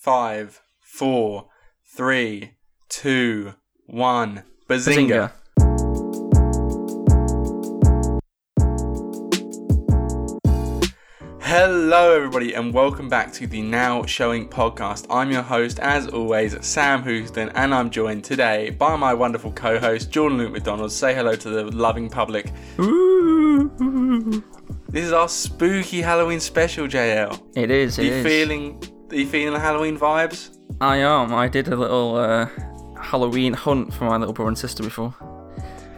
five, four, three, two, one. Bazinga. Bazinga. Hello, everybody, and welcome back to the Now Showing podcast. I'm your host, as always, Sam Houston, and I'm joined today by my wonderful co host, Jordan Luke McDonald. Say hello to the loving public. This is our spooky Halloween special, JL. It is. It you is. feeling? Are you feeling the Halloween vibes? I am. I did a little uh, Halloween hunt for my little brother and sister before.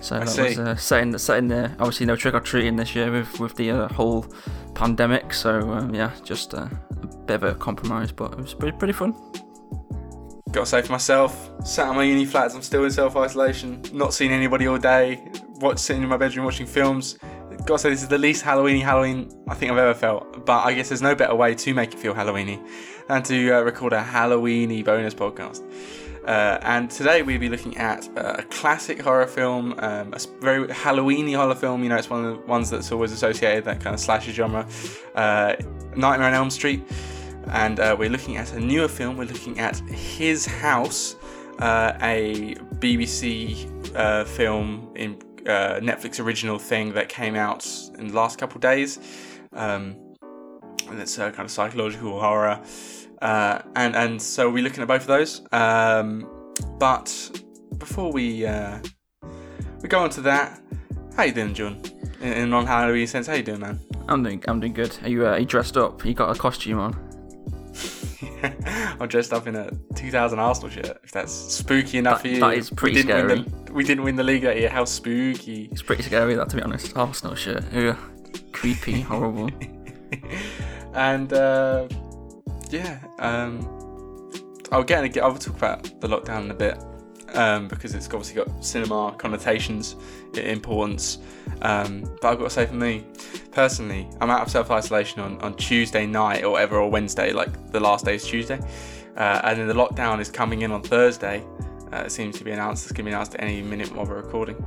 So that see. was uh, setting setting there. Obviously, no trick or treating this year with with the uh, whole pandemic. So um, yeah, just uh, a bit of a compromise, but it was pretty pretty fun. Gotta say for myself, sat on my uni flats, I'm still in self isolation, not seeing anybody all day, watch, sitting in my bedroom watching films. Gotta say, this is the least Halloweeny Halloween I think I've ever felt. But I guess there's no better way to make it feel Halloweeny than to uh, record a Halloweeny bonus podcast. Uh, and today we'll be looking at uh, a classic horror film, um, a very Halloweeny horror film. You know, it's one of the ones that's always associated that kind of slasher genre. Uh, Nightmare on Elm Street and uh, we're looking at a newer film. We're looking at His House, uh, a BBC uh, film in uh, Netflix original thing that came out in the last couple days. Um, and it's a kind of psychological horror, uh, and and so we're looking at both of those. Um, but before we uh, we go on to that, how you doing, John? In, in non-Halloween sense, how you doing, man? I'm doing I'm doing good. Are you uh, are you dressed up? You got a costume on? I'm dressed up in a 2000 Arsenal shirt. If that's spooky enough That- for you, that is pretty we didn't Win the, we didn't win the league that year. How spooky! It's pretty scary that to be honest. Arsenal shirt. Ugh. Creepy, horrible. and uh, yeah, um, I'll get in a, I'll talk about the lockdown in a bit um, because it's obviously got cinema connotations, importance. Um, but I've got to say, for me personally, I'm out of self isolation on, on Tuesday night or ever or Wednesday, like the last day is Tuesday, uh, and then the lockdown is coming in on Thursday. Uh, it seems to be announced. It's going to be announced at any minute while we're recording,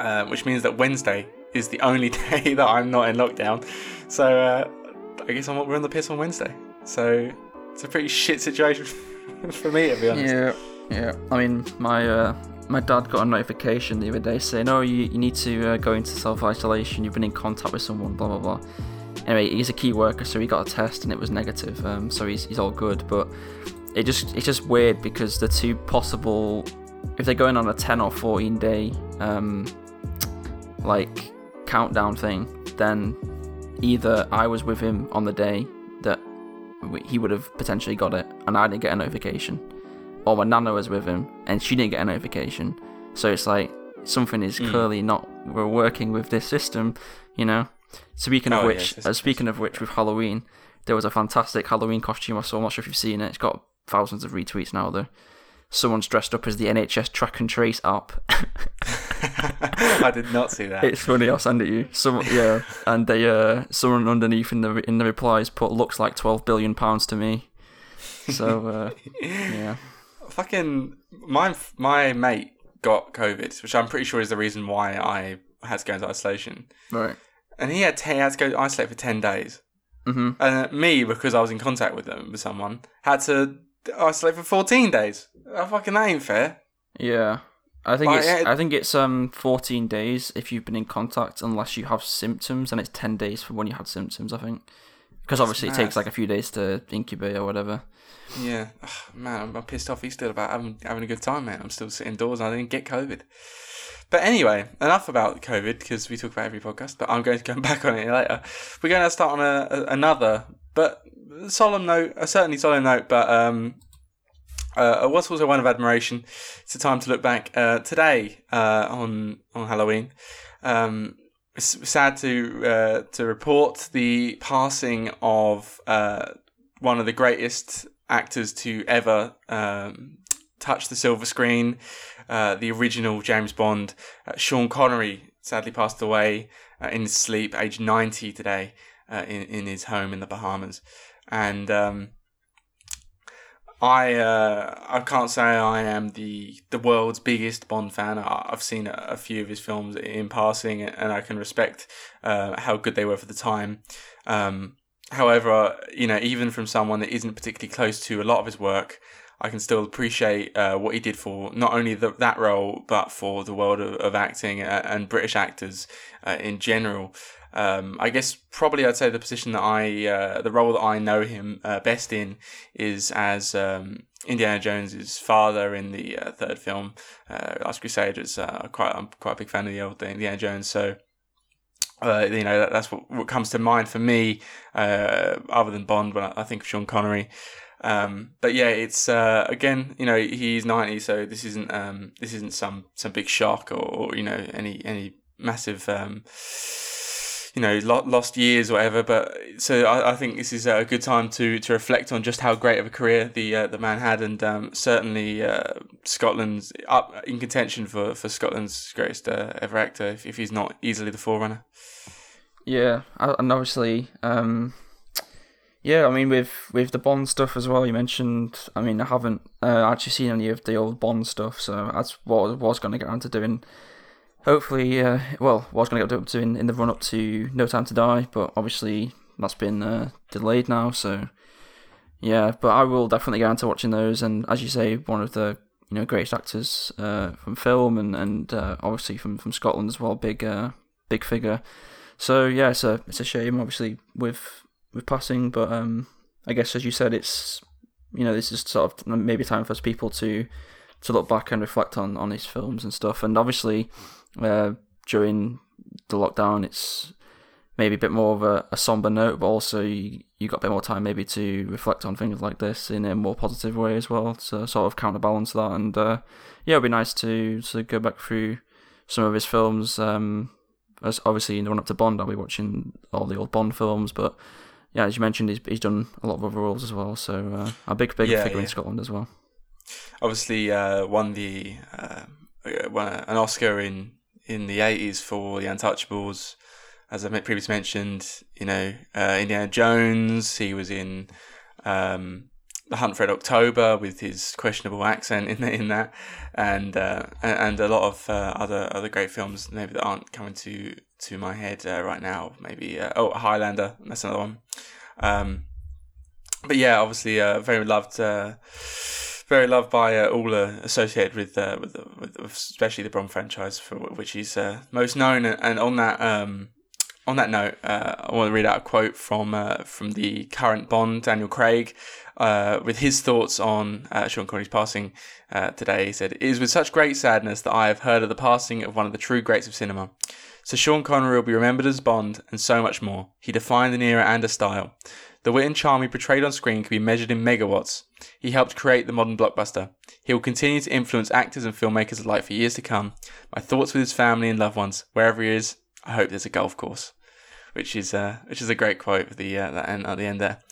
uh, which means that Wednesday is the only day that I'm not in lockdown. So uh, I guess I'm, we're on the piss on Wednesday. So it's a pretty shit situation for me, to be honest. Yeah, yeah. I mean, my uh, my dad got a notification the other day saying, "Oh, you, you need to uh, go into self isolation. You've been in contact with someone." Blah blah blah. Anyway, he's a key worker, so he got a test and it was negative. Um, so he's, he's all good. But it just it's just weird because the two possible, if they're going on a ten or fourteen day um, like countdown thing, then either I was with him on the day that he would have potentially got it, and I didn't get a notification, or my nana was with him and she didn't get a notification. So it's like something is Mm. clearly not we're working with this system, you know. Speaking of Oh, which, yes, uh, speaking of which, with Halloween, there was a fantastic Halloween costume I saw. I'm not sure if you've seen it. It's got thousands of retweets now. Though, someone's dressed up as the NHS track and trace app. I did not see that. It's funny. I'll send it you. Some yeah, and they uh, someone underneath in the in the replies put looks like twelve billion pounds to me. So uh, yeah, Fucking my my mate got COVID, which I'm pretty sure is the reason why I had to go into isolation. right. And he had, ten, he had to go isolate for ten days. Mhm. And me, because I was in contact with them with someone, had to isolate for fourteen days. Oh, fucking that ain't fair. Yeah. I think Like, it's it- I think it's um 14 days if you've been in contact unless you have symptoms and it's 10 days from when you had symptoms I think because obviously it takes like a few days to incubate or whatever. Yeah, Ugh, man, I'm, I'm pissed off. He's still about having having a good time, man. I'm still sitting indoors. and I didn't get COVID. But anyway, enough about COVID because we talk about every podcast. But I'm going to come back on it later. We're going to start on a, a, another, but solemn note, a certainly solemn note, but um, uh, what's also one of admiration. It's a time to look back. Uh, today uh, on on Halloween, um, it's sad to uh, to report the passing of uh, one of the greatest actors to ever um, touch the silver screen. Uh, the original James Bond, uh, Sean Connery, sadly passed away uh, in his sleep, aged 90 today, uh, in, in his home in the Bahamas. And um, I uh, I can't say I am the the world's biggest Bond fan. I- I've seen a, a few of his films in passing, and I can respect uh, how good they were for the time. Um, however, you know, even from someone that isn't particularly close to a lot of his work, I can still appreciate uh, what he did for not only the, that role, but for the world of, of acting and, and British actors uh, in general. Um, I guess probably I'd say the position that I, uh, the role that I know him uh, best in is as um, Indiana Jones's father in the uh, third film, uh, Last Crusade. Uh, quite I'm quite a big fan of the old Indiana Jones, so. Uh, you know that, that's what, what comes to mind for me, other than Bond. When I, I think of Sean Connery, um, but yeah, it's uh, again, you know, he's ninety, so this isn't um, this isn't some some big shock or, or you know any any massive um, you know lost years or whatever. But so I, I, think this is a good time to to reflect on just how great of a career the uh, the man had, and um, certainly uh, Scotland's up in contention for for Scotland's greatest uh, ever actor if, if he's not easily the forerunner. Yeah, and obviously. Um... Yeah, I mean with with the Bond stuff as well. You mentioned. I mean, I haven't uh, actually seen any of the old Bond stuff, so that's what I was going to get around to doing hopefully, uh, well, was going to get up to in, in the run up to No Time to Die, but obviously that's been uh, delayed now. So yeah, but I will definitely get into watching those. And as you say, one of the you know greatest actors uh, from film and and uh, obviously from, from Scotland as well, big uh, big figure. So yeah, it's a it's a shame obviously with with passing, but um, I guess as you said, it's you know this is sort of maybe time for us people to to look back and reflect on on his films and stuff. And obviously, uh, during the lockdown, it's maybe a bit more of a, a somber note, but also you, you got a bit more time maybe to reflect on things like this in a more positive way as well to sort of counterbalance that. And uh, yeah, it'd be nice to to go back through some of his films. Um, as obviously in the run up to Bond, I'll be watching all the old Bond films, but yeah, as you mentioned, he's he's done a lot of other roles as well. So uh, a big big yeah, figure yeah. in Scotland as well. Obviously, uh, won the uh, won an Oscar in in the 80s for The Untouchables. As I previously mentioned, you know, uh, Indiana Jones, he was in um, The Hunt for Red October with his questionable accent in, in that, and uh, and a lot of uh, other other great films maybe that aren't coming to to my head uh, right now. Maybe uh, oh Highlander, that's another one. Um, but yeah, obviously, very loved very loved by uh, all uh, associated with, uh, with, with, especially the Bond franchise for which he's uh, most known. And on that um, on that note, uh, I want to read out a quote from uh, from the current Bond, Daniel Craig, with his thoughts on Sean Connery's passing today. He said, "It is with such great sadness that I have heard of the passing of one of the true greats of cinema." So Sean Connery will be remembered as Bond and so much more. He defined an era and a style. The wit and charm he portrayed on screen can be measured in megawatts. He helped create the modern blockbuster. He will continue to influence actors and filmmakers alike for years to come. My thoughts with his family and loved ones. Wherever he is, I hope there's a golf course, which is uh, which is a great quote at the uh, at the end there.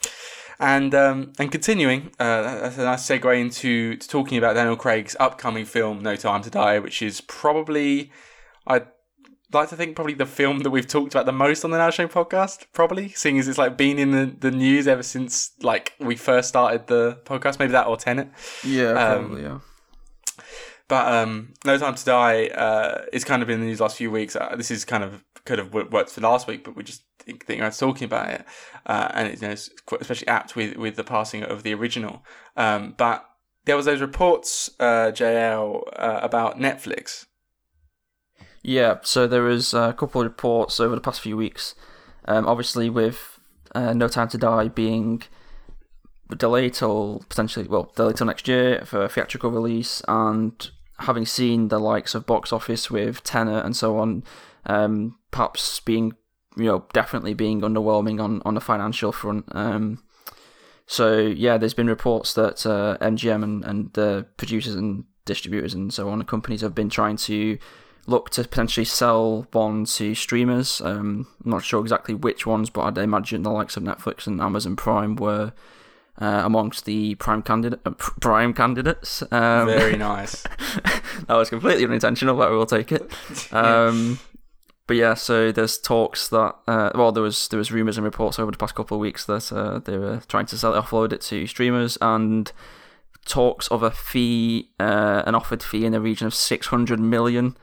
And um, and continuing, uh, that's a nice segue into talking about Daniel Craig's upcoming film No Time to Die, which is probably I like to think probably the film that we've talked about the most on the Now Show podcast, probably, seeing as it's like been in the, the news ever since like we first started the podcast, maybe that or Tenet. Yeah, um, probably, yeah. But um, No Time to Die uh, is kind of been in the news last few weeks. Uh, this is kind of could have worked for last week, but we just think, think I was talking about it, uh, and it's, you know, it's especially apt with with the passing of the original. Um, but there was those reports, uh, JL, uh, about Netflix yeah, so there was a couple of reports over the past few weeks. Um, obviously, with uh, No Time to Die being delayed till potentially, well, delayed till next year for theatrical release, and having seen the likes of box office with Tenet and so on, um, perhaps being, you know, definitely being underwhelming on, on the financial front. Um, so, yeah, there's been reports that uh, MGM and, and the producers and distributors and so on, companies have been trying to look to potentially sell Bond to streamers. Um, I'm not sure exactly which ones, but I'd imagine the likes of Netflix and Amazon Prime were uh, amongst the prime candidate uh, prime candidates. Um, Very nice. that was completely unintentional, but we'll take it. Um, but yeah, so there's talks that uh, well, there was there was rumors and reports over the past couple of weeks that uh, they were trying to sell it, offload it to streamers, and talks of a fee, uh, an offered fee in the region of 600 million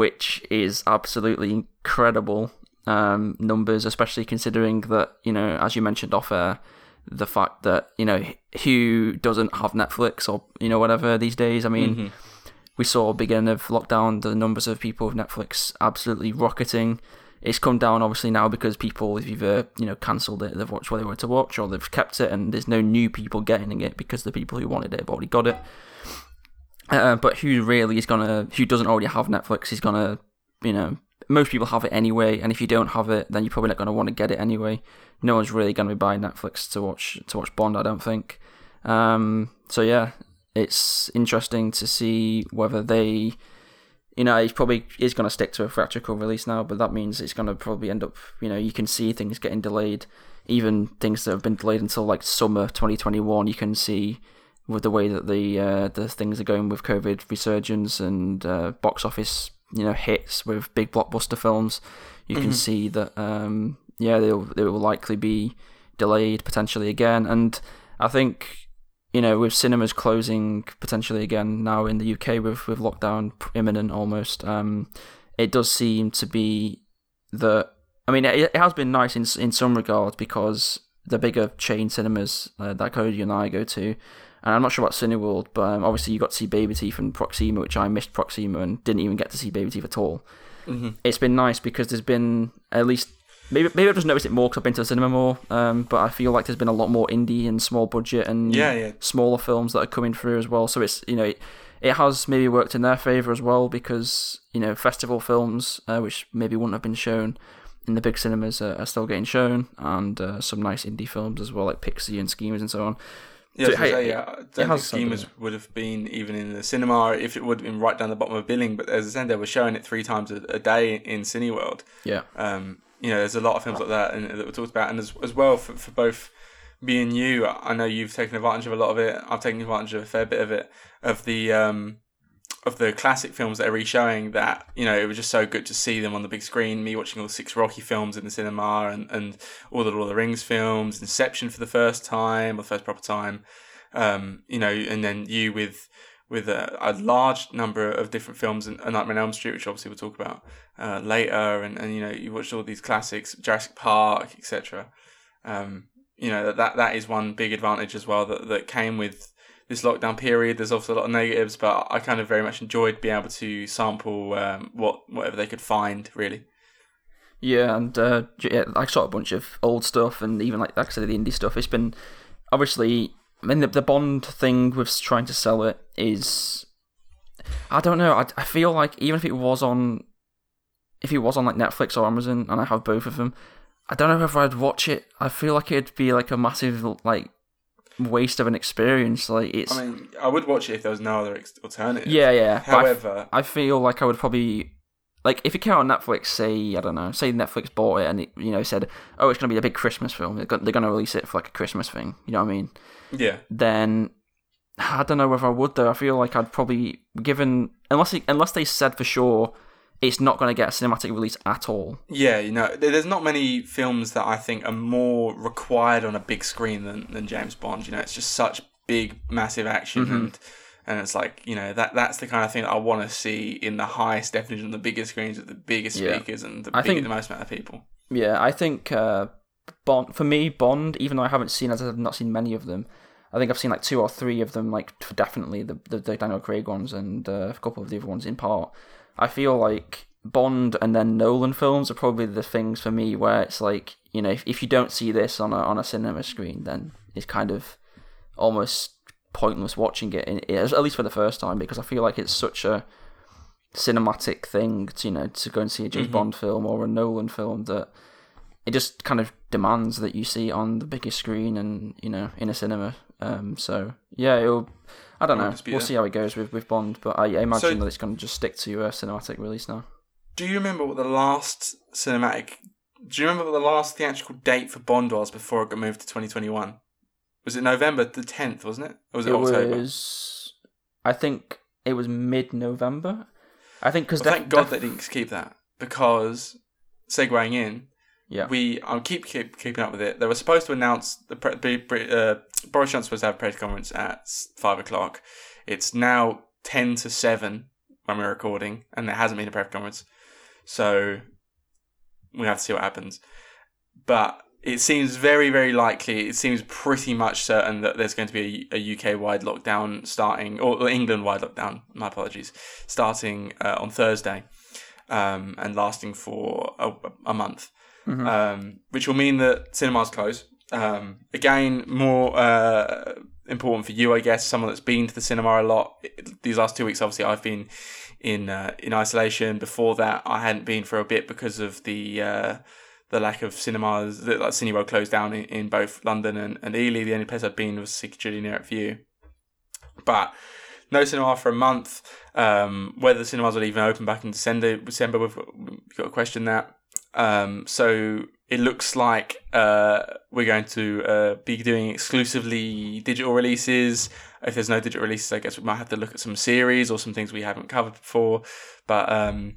which is absolutely incredible. um, numbers, especially considering that you know, as you mentioned off air, the fact that you know who doesn't have Netflix or you know whatever these days. I mean, Mm-hmm. we saw beginning of lockdown the numbers of people with Netflix absolutely rocketing. It's come down obviously now because people have either you know cancelled it, they've watched what they wanted to watch, or they've kept it, and there's no new people getting it because the people who wanted it have already got it. Uh, but who really is gonna who doesn't already have Netflix is gonna you know most people have it anyway, and if you don't have it, then you're probably not gonna want to get it anyway. No one's really gonna be buying Netflix to watch to watch Bond, I don't think. Um, so yeah, it's interesting to see whether they, you know, he probably is going to stick to a theatrical release now, but that means it's going to probably end up, you know, you can see things getting delayed, even things that have been delayed until like summer 2021. You can see with the way that the uh, the things are going with COVID resurgence and uh, box office, you know, hits with big blockbuster films. You can see that, um, yeah, they'll they will likely be delayed potentially again, and I think you know, with cinemas closing potentially again now in the UK with with lockdown imminent almost, um, it does seem to be that. I mean, it, it has been nice in in some regards because the bigger chain cinemas uh, that Cody and I go to, and I'm not sure about Cineworld, but um, obviously you got to see Baby Teeth and Proxima, which I missed Proxima and didn't even get to see Baby Teeth at all. Mm-hmm. It's been nice because there's been at least maybe maybe I've just noticed it more because I've been to the cinema more. Um, but I feel like there's been a lot more indie and small budget and Yeah, yeah. smaller films that are coming through as well. So it's you know it, it has maybe worked in their favor as well because you know festival films uh, which maybe wouldn't have been shown in the big cinemas uh, are still getting shown and uh, some nice indie films as well like Pixie and Schemers and so on. Yeah, I So, hey, say, yeah, I don't think. Schemers would have been even in the cinema if it would have been right down the bottom of billing. But as I said, they were showing it three times a, a day in Cineworld. Yeah. Um, you know, there's a lot of films like that and, that we talked about, and as, as well for, for both me and you, I know you've taken advantage of a lot of it. I've taken advantage of a fair bit of it, of the um, of the classic films that are re-showing. That you know, it was just so good to see them on the big screen. Me watching all six Rocky films in the cinema, and and all the Lord of the Rings films, Inception for the first time, or the first proper time. Um, you know, and then you with with a, a large number of different films and, and Nightmare on Elm Street, which obviously we'll talk about uh, later, and, and you know you watched all these classics, Jurassic Park, etc. Um, you know that, that that is one big advantage as well that that came with this lockdown period. There's also a lot of negatives, but I kind of very much enjoyed being able to sample um, what whatever they could find. Really, Yeah, and uh, yeah, I saw a bunch of old stuff, and even like like I said, the indie stuff. It's been obviously. I mean, the, the Bond thing with trying to sell it is. I don't know. I, I feel like even if it was on, if it was on like Netflix or Amazon, and I have both of them, I don't know if I'd watch it. I feel like it'd be like a massive like waste of an experience. Like it's I mean, I would watch it if there was no other ex- alternative. yeah, yeah. but I f- However, I feel like I would probably like if it came out on Netflix. Say I don't know. Say Netflix bought it and it, you know said, "Oh, it's gonna be a big Christmas film. They're go- they're gonna release it for like a Christmas thing." You know what I mean? yeah, Then I don't know whether I would though. I feel like I'd probably given unless it, unless they said for sure it's not gonna get a cinematic release at all. yeah, you know, there's not many films that I think are more required on a big screen than, than James Bond. You know, it's just such big, massive action, Mm-hmm. and and it's like you know that that's the kind of thing that I want to see in the highest definition, the biggest screens with the biggest Yeah. speakers and the, I big, think- the most amount of people. Yeah, I think uh, Bond for me Bond. Even though I haven't seen, as I've not seen many of them. I think I've seen like two or three of them, like definitely the the, the Daniel Craig ones and uh, a couple of the other ones in part. I feel like Bond and then Nolan films are probably the things for me where it's like you know if, if you don't see this on a on a cinema screen, then it's kind of almost pointless watching it, in, at least for the first time, because I feel like it's such a cinematic thing, to, you know, to go and see a James Bond film or a Nolan film that it just kind of demands that you see it on the biggest screen and you know in a cinema. Um, so yeah, it'll. I don't know. We'll see how it goes with, with Bond, but I, imagine So- that it's going to just stick to a cinematic release now. Do you remember what the last cinematic? Do you remember what the last theatrical date for Bond was before it got moved to 2021? Was it November the 10th? Wasn't it? Or was it, It October? was, I think it was mid-November. I think because Well, thank God they didn't keep that because segueing in, Yeah. we I keep, keep keeping up with it. They were supposed to announce the pre- uh, Boris Johnson was supposed to have a press conference at five o'clock. It's now ten to seven when we're recording, and there hasn't been a press conference. So we have to see what happens. But it seems very, very likely. It seems pretty much certain that there's going to be a, a UK wide lockdown starting, or England wide lockdown. My apologies, starting uh, on Thursday, um, and lasting for a, a month, Mm-hmm. um, which will mean that cinemas close. Um, again, more uh, important for you, I guess, someone that's been to the cinema a lot. These last two weeks, obviously, I've been in uh, in isolation. Before that, I hadn't been for a bit because of the uh, the lack of cinemas. That like Cineworld closed down in, in both London and, and Ely. The only place I'd been was Piccadilly near at Vue. But no cinema for a month. Um, whether the cinemas will even open back in December, December we've got, we've got to question that. Um, so it looks like uh, we're going to uh, be doing exclusively digital releases. If there's no digital releases, I guess we might have to look at some series or some things we haven't covered before. But um,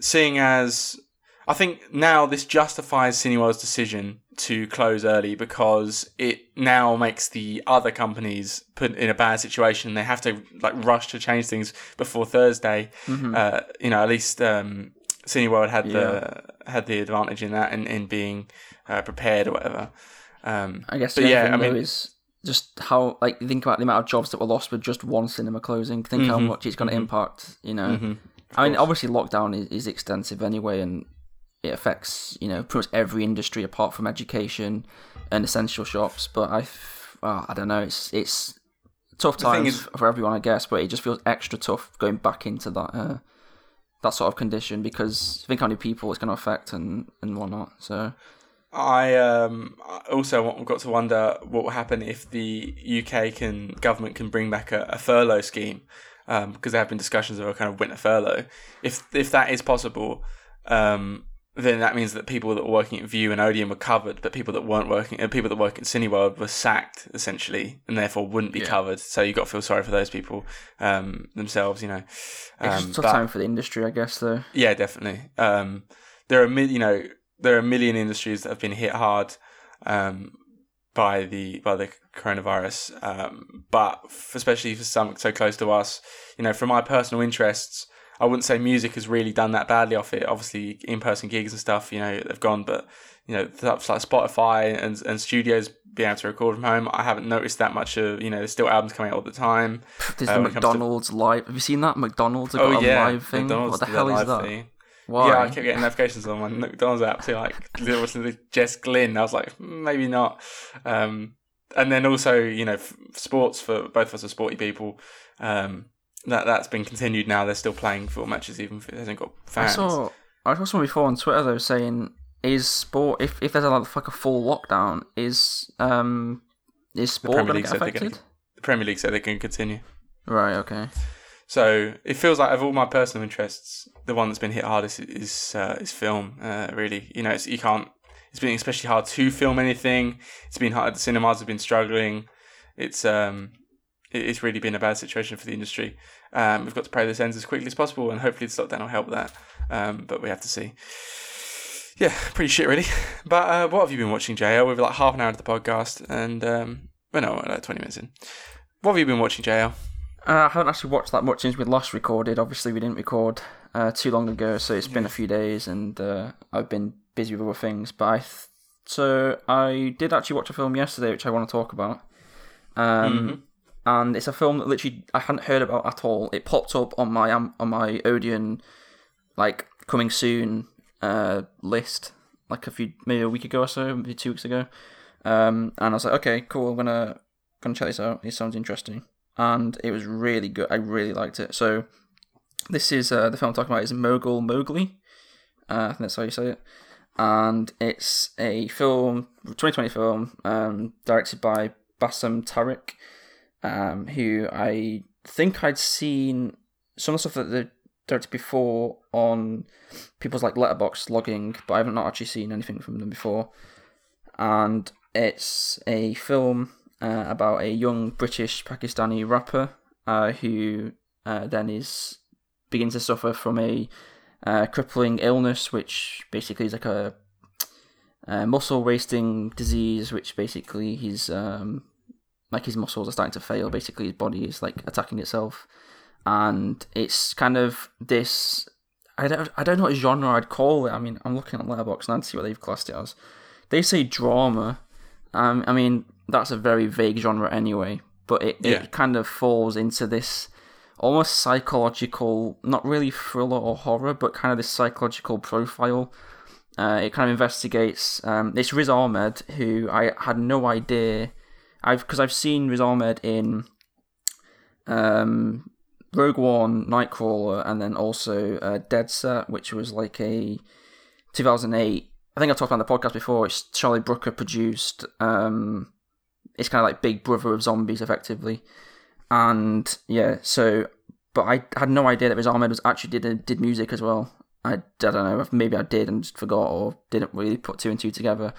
seeing as I think now this justifies Cineworld's decision to close early because it now makes the other companies put in a bad situation. They have to like rush to change things before Thursday. Uh, you know, at least um, Cineworld had the had the advantage in that and in, being uh, prepared or whatever. Um, I guess but yeah, I mean, is just how like think about the amount of jobs that were lost with just one cinema closing. Think how Mhm, much it's going to impact. You know, mhm, I mean, obviously lockdown is, is extensive anyway, and it affects you know pretty much every industry apart from education and essential shops. But I, well, I don't know. It's it's tough times is- for everyone, I guess. But it just feels extra tough going back into that uh, that sort of condition because think how many people it's going to affect and and whatnot. So I um also got to wonder what will happen if the UK can government can bring back a, a furlough scheme um, because there have been discussions of a kind of winter furlough. If if that is possible, um, then that means that people that were working at Vue and Odeon were covered, but people that weren't working, uh, people that work at Cineworld were sacked essentially, and therefore wouldn't be Yeah. covered. So you got to feel sorry for those people um, themselves, you know. it's Um, just a tough time for the industry, I guess. Though. yeah, definitely. Um, there are you know there are a million industries that have been hit hard um, by the by the coronavirus, um, but f- especially for some so close to us, you know, for my personal interests, I wouldn't say music has really done that badly off it. Obviously, in person gigs and stuff, you know, they've gone, but you know, stuff like Spotify and and studios being able to record from home, I haven't noticed that much of. You know, there's still albums coming out all the time. There's Uh, the comes to- McDonald's live. Have you seen that? McDonald's have Oh yeah, live thing. McDonald's what the hell is that? thing. Why? Yeah, I kept getting notifications on my McDonald's app to like listen to Jess Glynne. I was like, "Hmm, maybe not. Um, and then also, you know, f- sports for both of us are sporty people. Um, that that's been continued now. They're still playing football matches even if it hasn't got fans. I saw I saw someone before on Twitter though saying is sport if if there's a like a full lockdown is um is sport going to get they're gonna- affected? the Premier League said they can continue. Right. Okay. So it feels like of all my personal interests, the one that's been hit hardest is uh, is film. Uh, really, you know, it's, you can't. It's been especially hard to film anything. It's been hard. The cinemas have been struggling. It's um, it's really been a bad situation for the industry. Um, we've got to pray this ends as quickly as possible, and hopefully the lockdown will help that. Um, but we have to see. Yeah, pretty shit, really. But uh, what have you been watching, JL? We're like half an hour into the podcast, and um, well, no, like twenty minutes in. What have you been watching, JL? Uh, I haven't actually watched that much since we last recorded. Obviously, we didn't record uh, too long ago, so it's been a few days, and uh, I've been busy with other things. But I th- so I did actually watch a film yesterday, which I want to talk about. Um, and it's a film that literally I hadn't heard about at all. It popped up on my um, on my Odeon like coming soon uh, list like a few maybe a week ago or so, maybe two weeks ago. Um, and I was like, okay, cool. I'm gonna gonna check this out. It sounds interesting, and it was really good. I really liked it. So this is uh, the film I'm talking about is Mogul Mowgli. Uh, I think that's how you say it. And it's a film, 2020 film, um, directed by Bassam Tariq, um, who I think I'd seen some of the stuff that they directed before on people's like letterbox logging, but I haven't not actually seen anything from them before. And it's a film uh, about a young British Pakistani rapper uh, who uh, then is begins to suffer from a uh, crippling illness, which basically is like a, muscle wasting disease, which basically he's um, like his muscles are starting to fail. Basically, his body is like attacking itself, and it's kind of this. I don't I don't know what genre I'd call it. I mean, I'm looking at Letterboxd and I'd see what they've classed it as. They say drama. Um, I mean, that's a very vague genre anyway, but it, Yeah. it kind of falls into this almost psychological, not really thriller or horror, but kind of this psychological profile. Uh, it kind of investigates. Um, it's Riz Ahmed, who I had no idea. I've because I've seen Riz Ahmed in um, Rogue One, Nightcrawler, and then also uh, Dead Set, which was like a 2008. I think I talked about the podcast before. It's Charlie Brooker produced. Um, it's kind of like Big Brother of zombies, effectively. And yeah, so but I had no idea that Riz Ahmed was actually did did music as well. I, I don't know, maybe I did and just forgot or didn't really put two and two together.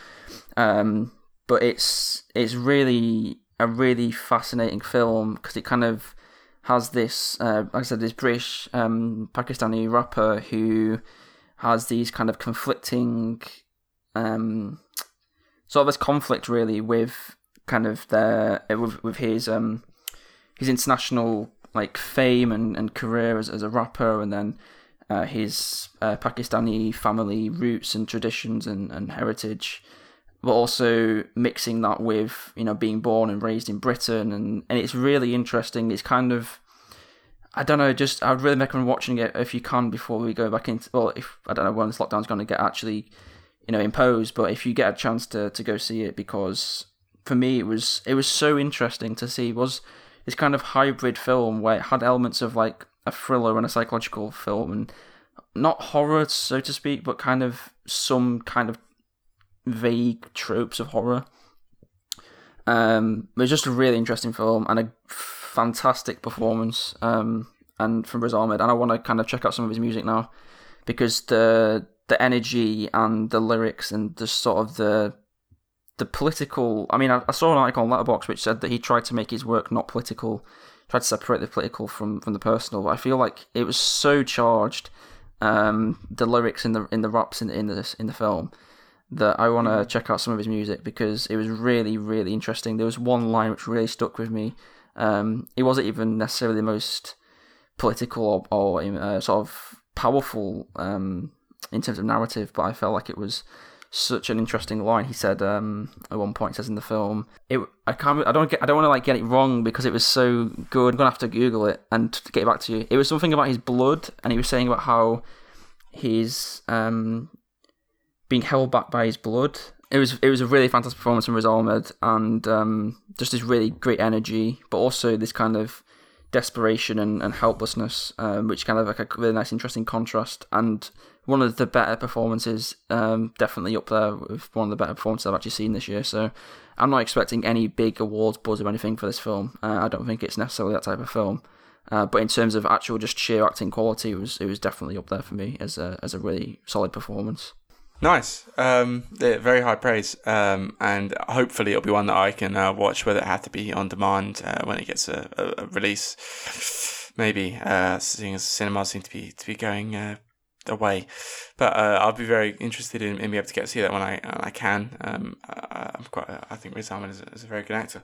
Um, but it's it's really a really fascinating film because it kind of has this, uh, like I said, this British um, Pakistani rapper who has these kind of conflicting, um, sort of this conflict really with kind of their with, with his um his international like fame and, and career as, as a rapper and then uh, his uh, Pakistani family roots and traditions and, and heritage but also mixing that with you know being born and raised in Britain and, and it's really interesting. It's kind of I don't know just I'd really recommend watching it if you can before we go back into well if I don't know when this lockdown's going to get actually you know imposed but if you get a chance to, to go see it because for me it was it was so interesting to see was this kind of hybrid film where it had elements of like a thriller and a psychological film and not horror so to speak but kind of some kind of vague tropes of horror um it was just a really interesting film and a fantastic performance um and from Riz Ahmed and I want to kind of check out some of his music now because the the energy and the lyrics and the sort of the the political. I mean, I, I saw an article on Letterbox which said that he tried to make his work not political, tried to separate the political from from the personal. But I feel like it was so charged, um, the lyrics in the in the raps in in the in the film, that I want to check out some of his music because it was really really interesting. There was one line which really stuck with me. Um, it wasn't even necessarily the most political or, or uh, sort of powerful um, in terms of narrative, but I felt like it was such an interesting line. He said um, at one point, says in the film, "It I can't I don't get I don't want to like get it wrong because it was so good. I'm gonna have to Google it and to get it back to you. It was something about his blood, and he was saying about how his um, being held back by his blood. It was it was a really fantastic performance from Riz and um, just this really great energy, but also this kind of desperation and, and helplessness, um, which kind of like a really nice, interesting contrast. And one of the better performances, um, definitely up there with one of the better performances I've actually seen this year. So I'm not expecting any big awards buzz or anything for this film. Uh, I don't think it's necessarily that type of film. Uh, but in terms of actual just sheer acting quality, it was it was definitely up there for me as a as a really solid performance. Nice. Um, yeah, very high praise. Um, and hopefully it'll be one that I can uh, watch, whether it have to be on demand uh, when it gets a, a, a release. Maybe, uh, seeing as cinemas seem to be to be going uh, away, but uh, I'll be very interested in, in being able to get to see that when I when I can. Um, I, I'm quite. I think Riz Ahmed is is a very good actor.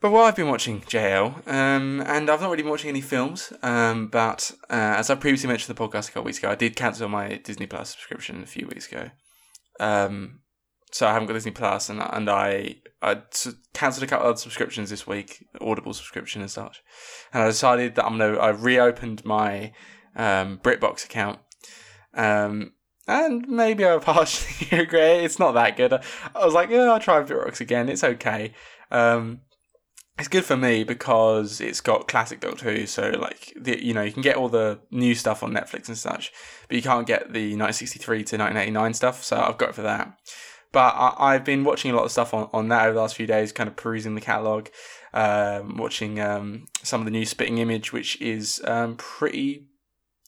But while I've been watching JL, um, and I've not really been watching any films, um, but uh, as I previously mentioned in the podcast a couple weeks ago, I did cancel my Disney Plus subscription a few weeks ago. Um, so I haven't got Disney Plus, and and I I cancelled a couple of other subscriptions this week, Audible subscription and such, and I decided that I'm gonna I reopened my um, BritBox account, um, and maybe I partially regret it. It's not that good. I, I was like, yeah, I'll try BritBox again. It's okay. Um, it's good for me because it's got classic Doctor Who, so like the, you know you can get all the new stuff on Netflix and such, but you can't get the 1963 to 1989 stuff. So I've got it for that. But I, I've been watching a lot of stuff on, on that over the last few days, kind of perusing the catalog, um, watching um, some of the new Spitting Image, which is um, pretty.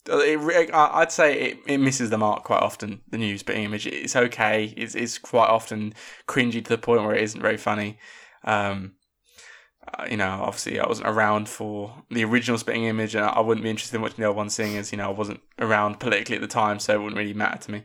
It, I- I'd say it, it misses the mark quite often. The new Spitting Image, it's okay. It's it's quite often cringy to the point where it isn't very funny. Um, uh, you know, obviously I wasn't around for the original Spitting Image, and I wouldn't be interested in watching the other one seeing as you know I wasn't around politically at the time, so it wouldn't really matter to me.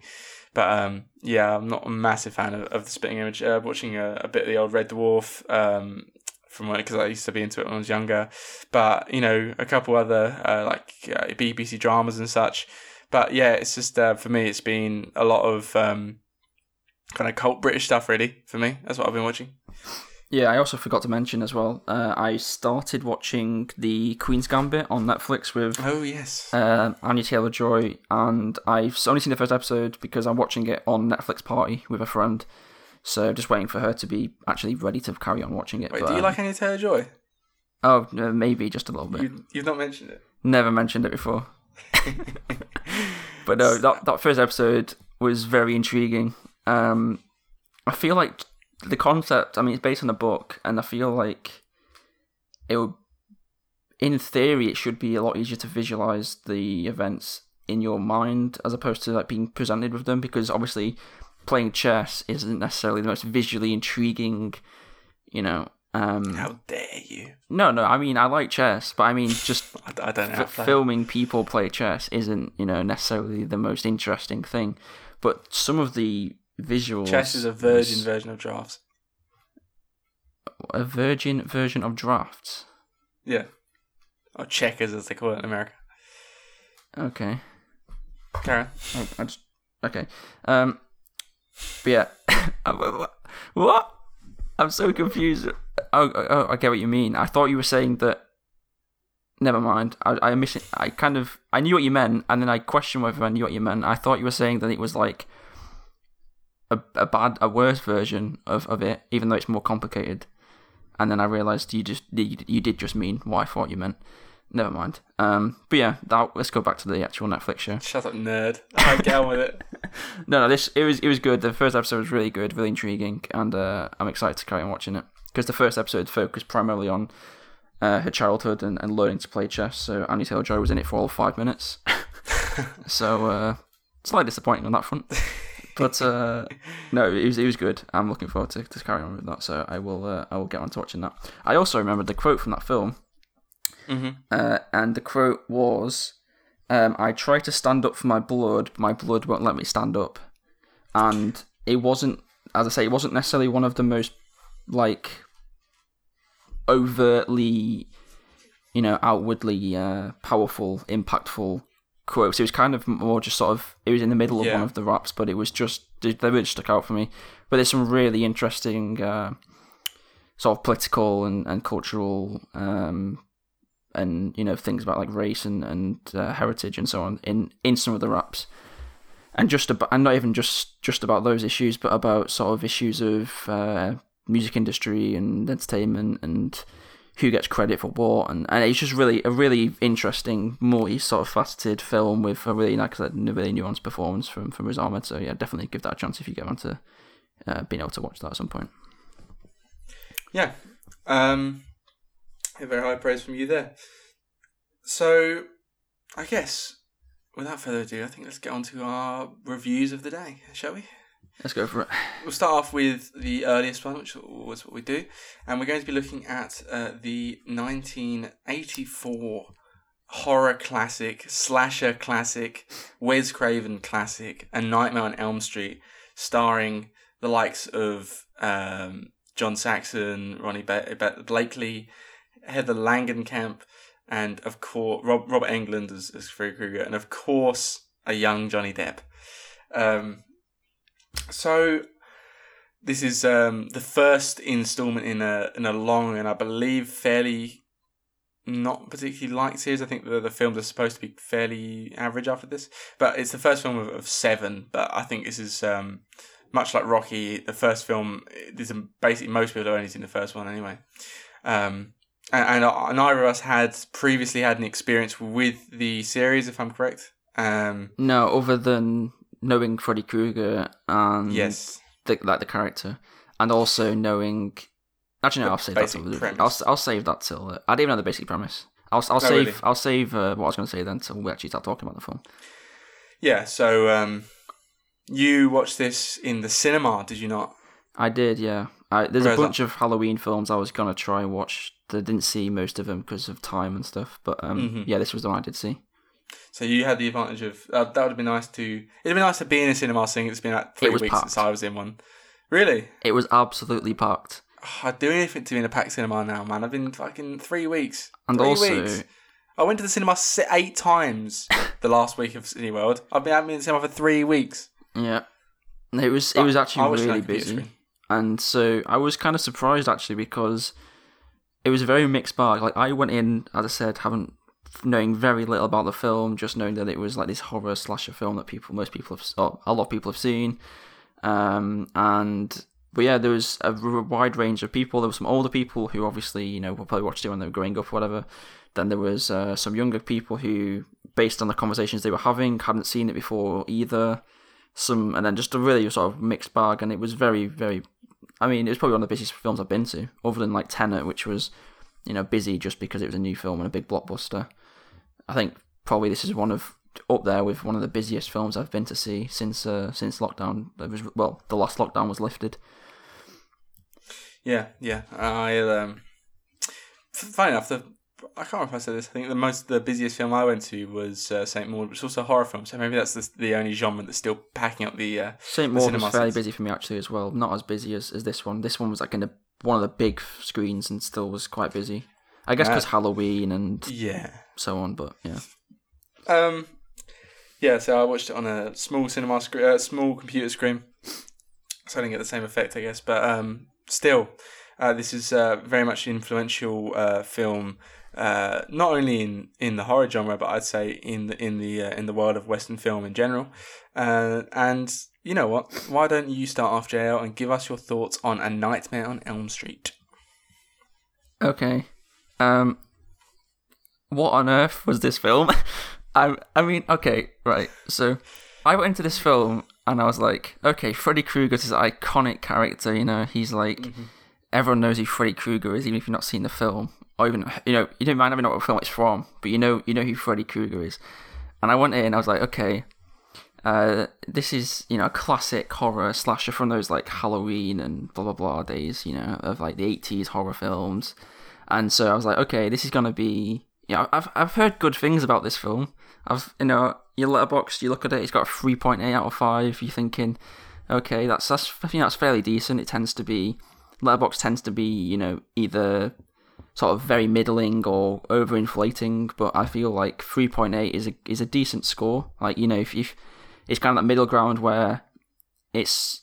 But um, yeah, I'm not a massive fan of, of the Spitting Image. Uh, watching a, a bit of the old Red Dwarf um, from when because I used to be into it when I was younger, but you know a couple other uh, like uh, BBC dramas and such. But yeah, it's just uh, for me, it's been a lot of um, kind of cult British stuff. Really, for me, that's what I've been watching. Yeah, I also forgot to mention as well. Uh, I started watching the Queen's Gambit on Netflix with Oh yes, uh, Anya Taylor Joy, and I've only seen the first episode because I'm watching it on Netflix Party with a friend. So just waiting for her to be actually ready to carry on watching it. wait, but, do you um, like Anya Taylor Joy? Oh, uh, maybe just a little bit. You, you've not mentioned it. Never mentioned it before. but no, that that first episode was very intriguing. Um, I feel like the concept. I mean, it's based on a book, and I feel like it would, in theory, it should be a lot easier to visualize the events in your mind as opposed to like being presented with them. Because obviously, playing chess isn't necessarily the most visually intriguing. You know. Um, How dare you? no, no. I mean, I like chess, but I mean, just I, I don't know. F- filming people play chess isn't you know necessarily the most interesting thing but some of the visuals Chess is a virgin was version of drafts. a virgin version of drafts Yeah, or checkers as they call it in America. okay Karen, I, I just okay um but yeah what i'm so confused oh, oh i get what you mean i thought you were saying that Never mind. I I miss it. I kind of I knew what you meant, and then I questioned whether I knew what you meant. I thought you were saying that it was like a a bad, a worse version of, of it, even though it's more complicated. And then I realized you just you, you did just mean what I thought you meant. Never mind. Um, but yeah, that, let's go back to the actual Netflix show. shut up, nerd. I get on with it. No, no, this it was it was good. The first episode was really good, really intriguing, and uh, I'm excited to carry on watching it because the first episode focused primarily on uh, her childhood and, and learning to play chess. So Anya Taylor Joy was in it for all five minutes. so uh, slightly disappointing on that front, but uh, no, it was it was good. I'm looking forward to, to carrying on with that. So I will uh, I will get on to watching that. I also remembered the quote from that film, hmm uh, and the quote was, um, "I try to stand up for my blood, but my blood won't let me stand up." And it wasn't, as I say, it wasn't necessarily one of the most like overtly, you know, outwardly uh, powerful, impactful quotes. It was kind of more just sort of it was in the middle of Yeah. one of the raps, but it was just they really stuck out for me. But there's some really interesting uh, sort of political and and cultural um, and you know things about like race and and uh, heritage and so on in in some of the raps. And just about, and not even just just about those issues, but about sort of issues of uh, music industry and entertainment and who gets credit for what, and, and it's just really a really interesting, multi sort of faceted film with a really like a really nuanced performance from from Riz Ahmed. So yeah, definitely give that a chance if you get around to uh, being able to watch that at some point. Yeah. Um, a very high praise from you there. So, I guess without further ado, I think let's get on to our reviews of the day, shall we? Let's go for it. We'll start off with the earliest one, which was what we do, and we're going to be looking at uh, the 1984 horror classic, slasher classic, Wes Craven classic, A Nightmare on Elm Street, starring the likes of um, John Saxon, Ronnie ba- ba- Blakley, Heather Langenkamp, and of course Rob- Robert Englund as, as Freddy Krueger, and of course a young Johnny Depp. Um, so this is um, the first installment in a in a long and I believe fairly not particularly liked series. I think the, the films are supposed to be fairly average after this, but it's the first film of, of neither. But I think this is um, much like Rocky. The first film, this is basically most people have only seen the first one anyway. Um, and, and uh, neither of us had previously had an experience with the series, if I'm correct. Um, No, other than knowing Freddy Krueger and yes. the, like the character, and also knowing. Actually, no, The I'll save that till. I'll I'll save that till. Uh, I didn't even know the basic premise. I'll I'll Oh, save really? I'll save uh, what I was going to say then till we actually start talking about the film. Yeah, so um, you watched this in the cinema, did you not? I did, yeah. I, there's Whereas a bunch of Halloween films I was gonna try and watch. I didn't see most of them because of time and stuff. But um, Mhm. yeah, this was the one I did see. So you had the advantage of uh, that would have been nice to. It'd been nice to be in a cinema seeing it's been like three weeks packed. since I was in one. Really, It was absolutely packed, Oh, I'd do anything to be in a packed cinema now, man. I've been fucking three weeks. and Three also weeks. I went to the cinema eight times the last week of Cineworld. I've been at the cinema for three weeks. Yeah, it was it was actually really busy, screen. and so I was kind of surprised actually because it was a very mixed bag. Like I went in, as I said, having knowing very little about the film, just knowing that it was like this horror slasher film that people, most people have, or a lot of people have seen, um, and but yeah, there was a wide range of people. There were some older people who obviously you know probably watched it when they were growing up or whatever. Then there was uh, some younger people who, based on the conversations they were having, hadn't seen it before either. Some and then just a really sort of mixed bag, and it was very, very. I mean, it was probably one of the busiest films I've been to, other than like Tenet, which was, you know, busy just because it was a new film and a big blockbuster. I think probably this is one of up there with one of the busiest films I've been to see since uh, since lockdown. It was well, the last lockdown was lifted. Yeah, yeah. I um, funny enough, the I can't remember if I said this. I think the most the busiest film I went to was uh, Saint Maud, which is also a horror film. So maybe that's the, the only genre that's still packing up the. Uh, St. the Maud was fairly sets. busy for me actually as well. Not as busy as, as this one. This one was like in a, one of the big screens and still was quite busy. I guess because. Halloween and Yeah. so on. But yeah, Um. Yeah, so I watched it on a small cinema screen, uh, small computer screen. So I didn't get the same effect, I guess. But um, still, uh, this is uh, very much an influential uh, film. Uh, not only in, in the horror genre, but I'd say in the in the uh, in the world of Western film in general. Uh, and you know what? Why don't you start off, JL, and give us your thoughts on A Nightmare on Elm Street? Okay. Um what on earth was this film? I I mean, okay, right. So I went into this film and I was like, okay, Freddy Krueger's this iconic character, you know, he's like everyone knows who Freddy Krueger is, even if you've not seen the film. Or even you know, you don't mind having know what film it's from, but you know you know who Freddy Krueger is. And I went in, I was like, okay, uh, this is you know a classic horror slasher from those like Halloween and blah blah blah days, you know, of like the eighties horror films. And so I was like, okay, this is gonna be. Yeah, I've I've heard good things about this film. I've you know your Letterboxd, you look at it, it's got a three point eight out of five. You're thinking, okay, that's that's I think that's fairly decent. It tends to be Letterboxd tends to be you know either sort of very middling or overinflating, but I feel like three point eight is a is a decent score. Like you know if if it's kind of that middle ground where it's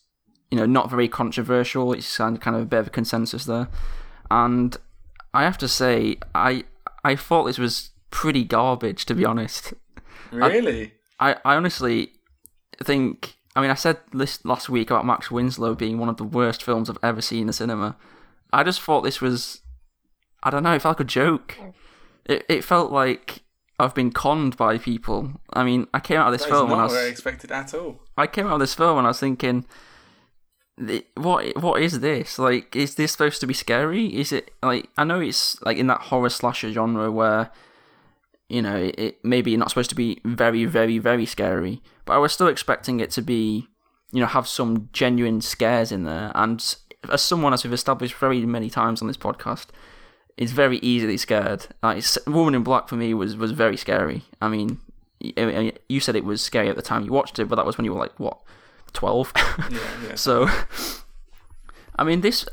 you know not very controversial. It's kind of, kind of a bit of a consensus there, and I have to say I I thought this was pretty garbage to be honest. Really? I, I honestly think I mean I said this last week about Max Winslow being one of the worst films I've ever seen in the cinema. I just thought this was I don't know, it felt like a joke. It it felt like I've been conned by people. I mean, I came out of this That is film and I was what I expected at all. I came out of this film and I was thinking, "Th- what what is this? Like, is this supposed to be scary? Is it like I know it's like in that horror slasher genre where, you know, it, it maybe not supposed to be very very very scary, but I was still expecting it to be, you know, have some genuine scares in there. And as someone as we've established very many times on this podcast, is very easily scared. Like Woman in Black for me was was very scary. I mean, y- I mean, you said it was scary at the time you watched it, but that was when you were like what, twelve. Yeah, yeah. so, I mean, this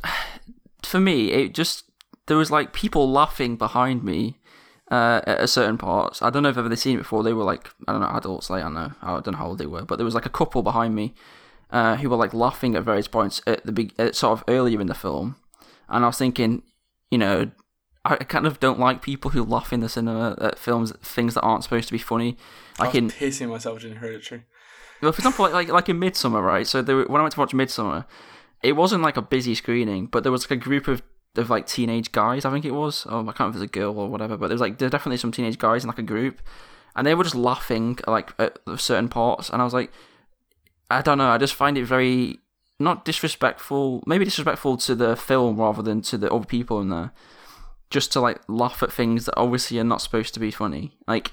for me, it just there was like people laughing behind me. Uh, at a certain parts, I don't know if I've ever seen it before. They were like, I don't know, adults. Like I don't know, I don't know how old they were, but there was like a couple behind me, uh, who were like laughing at various points at the big, at sort of earlier in the film, and I was thinking, you know, I kind of don't like people who laugh in the cinema at films, things that aren't supposed to be funny. I was in, pissing myself during Hereditary. Well, for example, like like, like in Midsommar, right? So there, were- when I went to watch Midsommar, it wasn't like a busy screening, but there was like a group of of like teenage guys. I think it was. Oh, I can't remember if it was a girl or whatever, but there was like there's definitely some teenage guys in like a group, and they were just laughing like at certain parts, and I was like, I don't know. I just find it very not disrespectful, maybe disrespectful to the film rather than to the other people in there. Just to like laugh at things that obviously are not supposed to be funny. Like,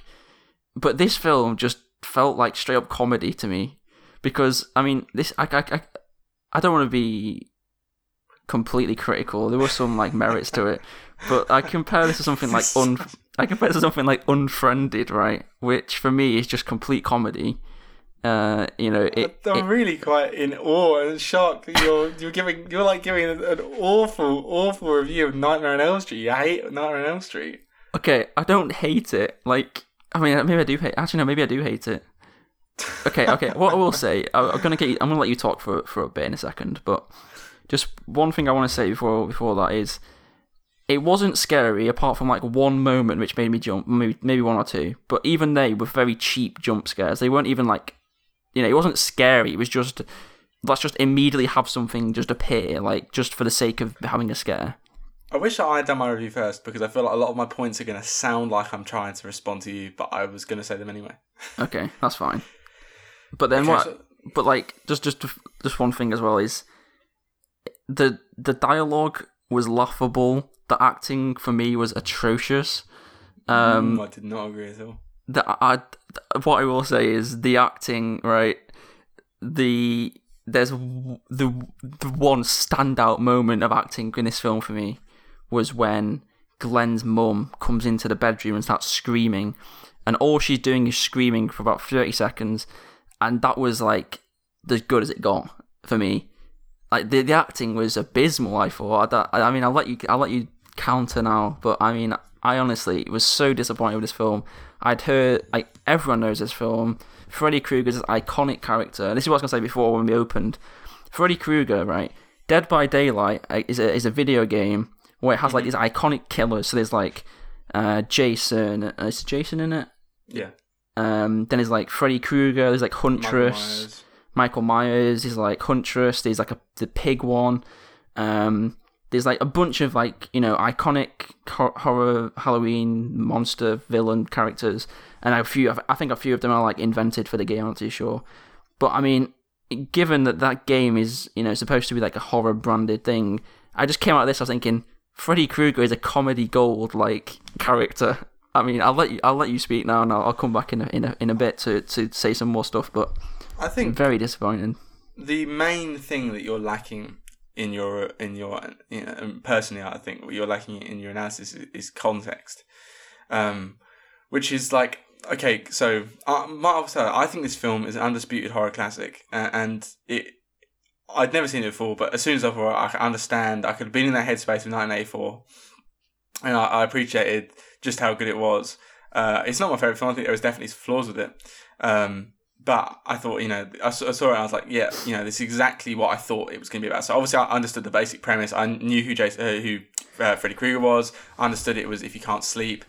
but this film just felt like straight up comedy to me because I mean this I I, I, I don't want to be completely critical. There were some like merits to it, but I compare this to something like un I compare it to something like Unfriended, right? Which for me is just complete comedy. Uh, you know, it, I'm it really quite in awe and shocked. that You're you're giving you're like giving an awful awful review of Nightmare on Elm Street. I hate Nightmare on Elm Street. Okay, I don't hate it. Like, I mean, maybe I do hate. Actually, no, maybe I do hate it. Okay, okay. what I will say, I- I'm gonna get. You, I'm gonna let you talk for for a bit in a second, but just one thing I want to say before before that is, it wasn't scary apart from like one moment which made me jump, maybe, maybe one or two. But even they were very cheap jump scares. They weren't even like, you know, it wasn't scary. It was just let's just immediately have something just appear, like just for the sake of having a scare. I wish I had done my review first because I feel like a lot of my points are going to sound like I'm trying to respond to you, but I was going to say them anyway. Okay, that's fine. But then Okay, what? so- But like, just just just one thing as well is the the dialogue was laughable. The acting for me was atrocious. Um, Mm, I did not agree at all. the I, what I will say is the acting right. The there's the the one standout moment of acting in this film for me was when Glenn's mum comes into the bedroom and starts screaming, and all she's doing is screaming for about thirty seconds, and that was like as good as it got for me. Like the the acting was abysmal. I thought. I, I mean, I'll let you I'll let you counter now, but I mean, I honestly was so disappointed with this film. I'd heard like everyone knows this film. Freddy Krueger's iconic character. This is what I was gonna say before when we opened. Freddy Krueger, right? Dead by Daylight uh, is a is a video game where it has like these iconic killers. So there's like uh, Jason. Uh, is Jason in it? Yeah. Um, then there's like Freddy Krueger. There's like Michael Huntress. Myers. Michael Myers is like Huntress. There's like a the pig one. Um, there's like a bunch of like you know iconic horror Halloween monster villain characters, and a few I think a few of them are like invented for the game. I'm not too sure, but I mean, given that that game is you know supposed to be like a horror branded thing, I just came out of this I was thinking Freddy Krueger is a comedy gold like character. I mean, I'll let you I'll let you speak now, and I'll, I'll come back in a, in a in a bit to to say some more stuff, but I think very disappointing. the main thing that you're lacking in your in your you know, personally I think what you're lacking in your analysis is, is context, um, which is like okay. So uh, so I think this film is an undisputed horror classic, uh, and it. I'd never seen it before, but as soon as I saw it, I could understand. I could have been in that headspace of 1984, and I, I appreciated just how good it was. Uh, it's not my favorite film. I think there was definitely flaws with it. Um, but I thought, you know, I I saw it and I was like, yeah, you know, this is exactly what I thought it was going to be about. So obviously, I understood the basic premise. I knew who Jason, uh, who uh, Freddy Krueger was. I understood it was if you can't sleep.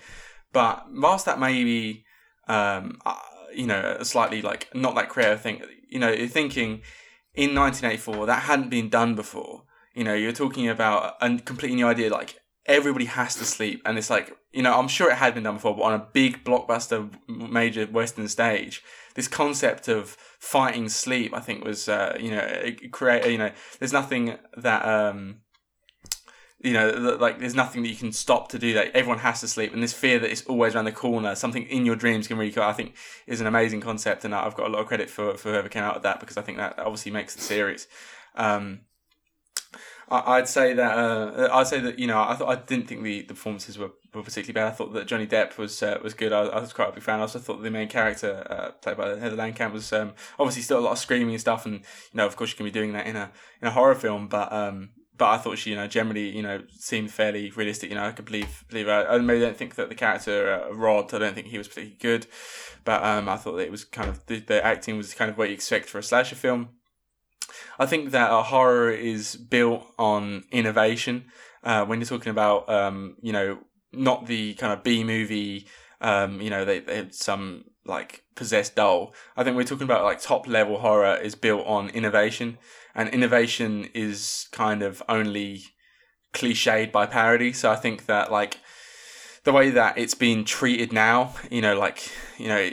But whilst that may be, um, uh, you know, a slightly like not that creative thing, you know, you're thinking in 1984 that hadn't been done before. You know, you're talking about a completely new idea, like everybody has to sleep, and it's like, you know, I'm sure it had been done before, but on a big blockbuster major Western stage, this concept of fighting sleep, I think, was, uh, you know, create, you know, there's nothing that, um, you know, like there's nothing that you can stop to do that. Everyone has to sleep, and this fear that it's always around the corner, something in your dreams can really, I think, is an amazing concept, and I've got a lot of credit for for whoever came out of that because I think that obviously makes the series. Um, I- I'd say that uh, I'd say that you know I thought I didn't think the, the performances were, were particularly bad. I thought that Johnny Depp was uh, was good. I, I was quite a big fan. I also thought the main character uh, played by Heather Langenkamp was um, obviously still a lot of screaming and stuff, and you know of course you can be doing that in a in a horror film, but um, but I thought she you know generally you know seemed fairly realistic. You know I could believe believe her. I maybe don't think that the character uh, Rod. I don't think he was particularly good, but um, I thought that it was kind of the, the acting was kind of what you expect for a slasher film. I think that a horror is built on innovation. Uh, when you're talking about, um, you know, not the kind of B movie, um, you know, they, they had some like possessed doll. I think we're talking about like top level horror is built on innovation, and innovation is kind of only cliched by parody. So I think that like the way that it's been treated now, you know, like you know,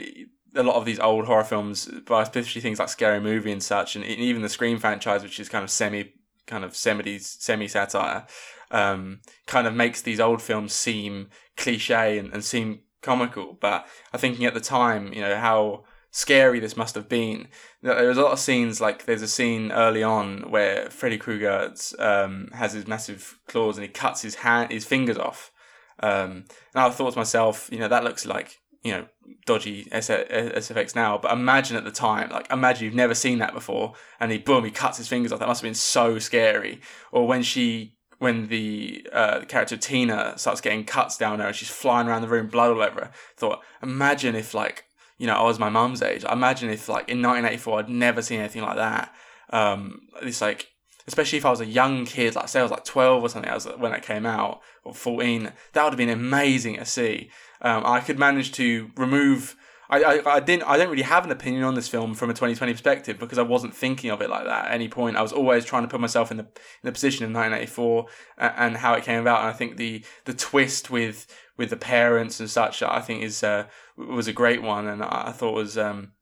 a lot of these old horror films, especially things like Scary Movie and such, and even the Scream franchise, which is kind of semi, kind of semi semi satire, um, kind of makes these old films seem cliche and, and seem comical. But I thinking at the time, you know how scary this must have been. There was a lot of scenes like there's a scene early on where Freddy Krueger um, has his massive claws and he cuts his hand, his fingers off. Um, and I thought to myself, you know, that looks like you know dodgy SFX now, but imagine at the time, like imagine you've never seen that before, and he boom, he cuts his fingers off. That must have been so scary. Or when she when the, uh, character Tina starts getting cuts down her and she's flying around the room, blood all over her. Thought, imagine if like you know I was my mum's age. I imagine if like in 1984 I'd never seen anything like that. Um, it's like especially if I was a young kid, like say I was like 12 or something, I was when it came out or 14. That would have been amazing to see. Um, I could manage to remove I, I, I didn't I don't really have an opinion on this film from a 2020 perspective because I wasn't thinking of it like that at any point. I was always trying to put myself in the in the position of 1984 and, and how it came about. And I think the the twist with with the parents and such, I think is uh, was a great one, and I, thought was. Um,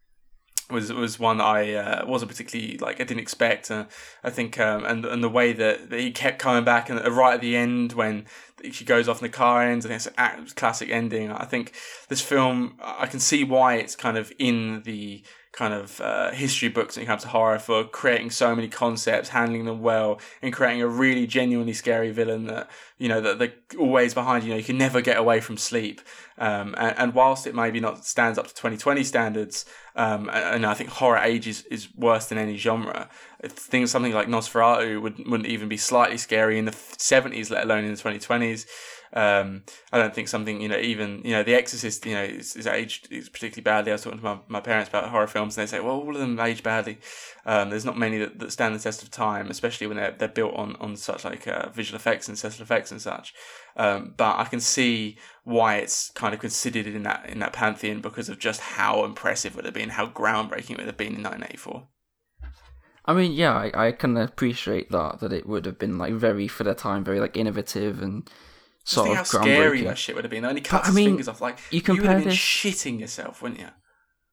was was one I uh, wasn't particularly like I didn't expect. Uh, I think um, and and the way that, that he kept coming back and right at the end when she goes off in the car ends. I think it's a classic ending. I think this film, I can see why it's kind of in the kind of uh, history books when it comes to horror for creating so many concepts, handling them well, and creating a really genuinely scary villain that you know that they're always behind you. know, you can never get away from sleep. Um, and, and, whilst it maybe not stands up to 2020 standards, um, and, and, I think horror age is, is worse than any genre. Things something like Nosferatu would, wouldn't even be slightly scary in the 70s, let alone in the 2020s. Um, I don't think something you know even you know The Exorcist you know is, is aged is particularly badly. I was talking to my, my parents about horror films and they say well all of them age badly. Um, there's not many that, that stand the test of time, especially when they're they're built on on such like uh, visual effects and special effects and such. Um, but I can see why it's kind of considered in that in that pantheon because of just how impressive it would have been, how groundbreaking it would have been in 1984. I mean, yeah, I, I can appreciate that that it would have been like very for the time, very like innovative and sort of how scary that shit would have been. Only cuts I mean, his fingers off. Like you, you would have been this... shitting yourself, wouldn't you?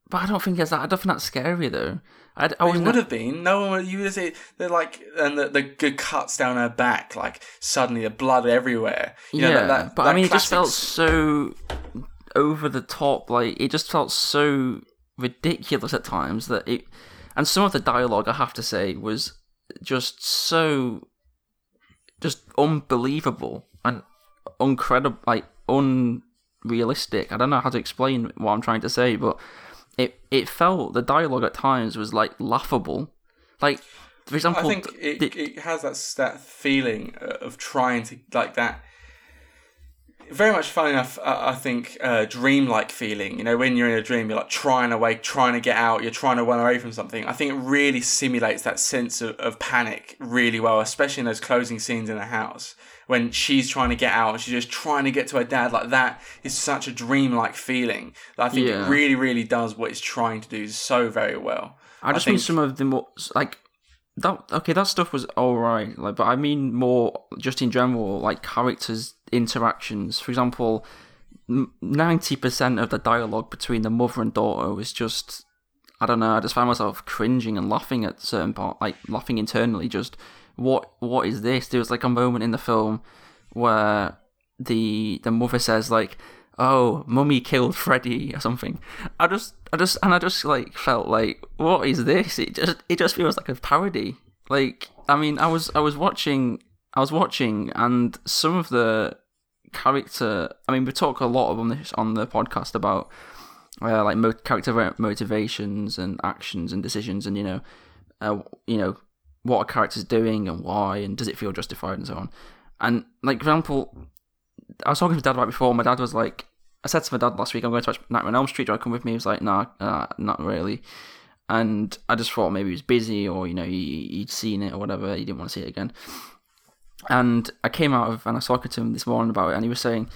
But I don't think it's that. I don't think that's scary though. I, I it would have been. No one would. You would say they're like, and the, the good cuts down her back, like suddenly the blood everywhere. You yeah, know, that, that, but that I mean, it just felt so over the top. Like it just felt so ridiculous at times that it. And some of the dialogue, I have to say, was just so, just unbelievable. And uncredible, like unrealistic. I don't know how to explain what I'm trying to say, but it it felt the dialogue at times was like laughable. Like for example, I think it, the, it has that that feeling of trying to like that very much fun enough, I think, uh, dreamlike feeling. You know, when you're in a dream, you're like trying to wake, trying to get out, you're trying to run away from something. I think it really simulates that sense of, of panic really well, especially in those closing scenes in the house when she's trying to get out she's just trying to get to her dad. Like that is such a dreamlike feeling that I think yeah. it really, really does what it's trying to do so very well. I just I think... mean some of the more like that okay that stuff was all right like but i mean more just in general like characters interactions for example 90% of the dialogue between the mother and daughter was just i don't know i just found myself cringing and laughing at certain part like laughing internally just what what is this there was like a moment in the film where the the mother says like oh, mummy killed Freddy or something. I just, I just, and I just like felt like, what is this? It just, it just feels like a parody. Like, I mean, I was, I was watching, I was watching, and some of the character. I mean, we talk a lot of on this on the podcast about uh, like mo- character motivations and actions and decisions, and you know, uh, you know, what a character's doing and why, and does it feel justified and so on. And like, for example, I was talking to dad about before. My dad was like, I said to my dad last week, I'm going to watch Nightmare on Elm Street. Do I come with me? He was like, nah, uh, not really. And I just thought maybe he was busy or, you know, he, he'd seen it or whatever. He didn't want to see it again. And I came out of, and I was talking to him this morning about it, and he was saying,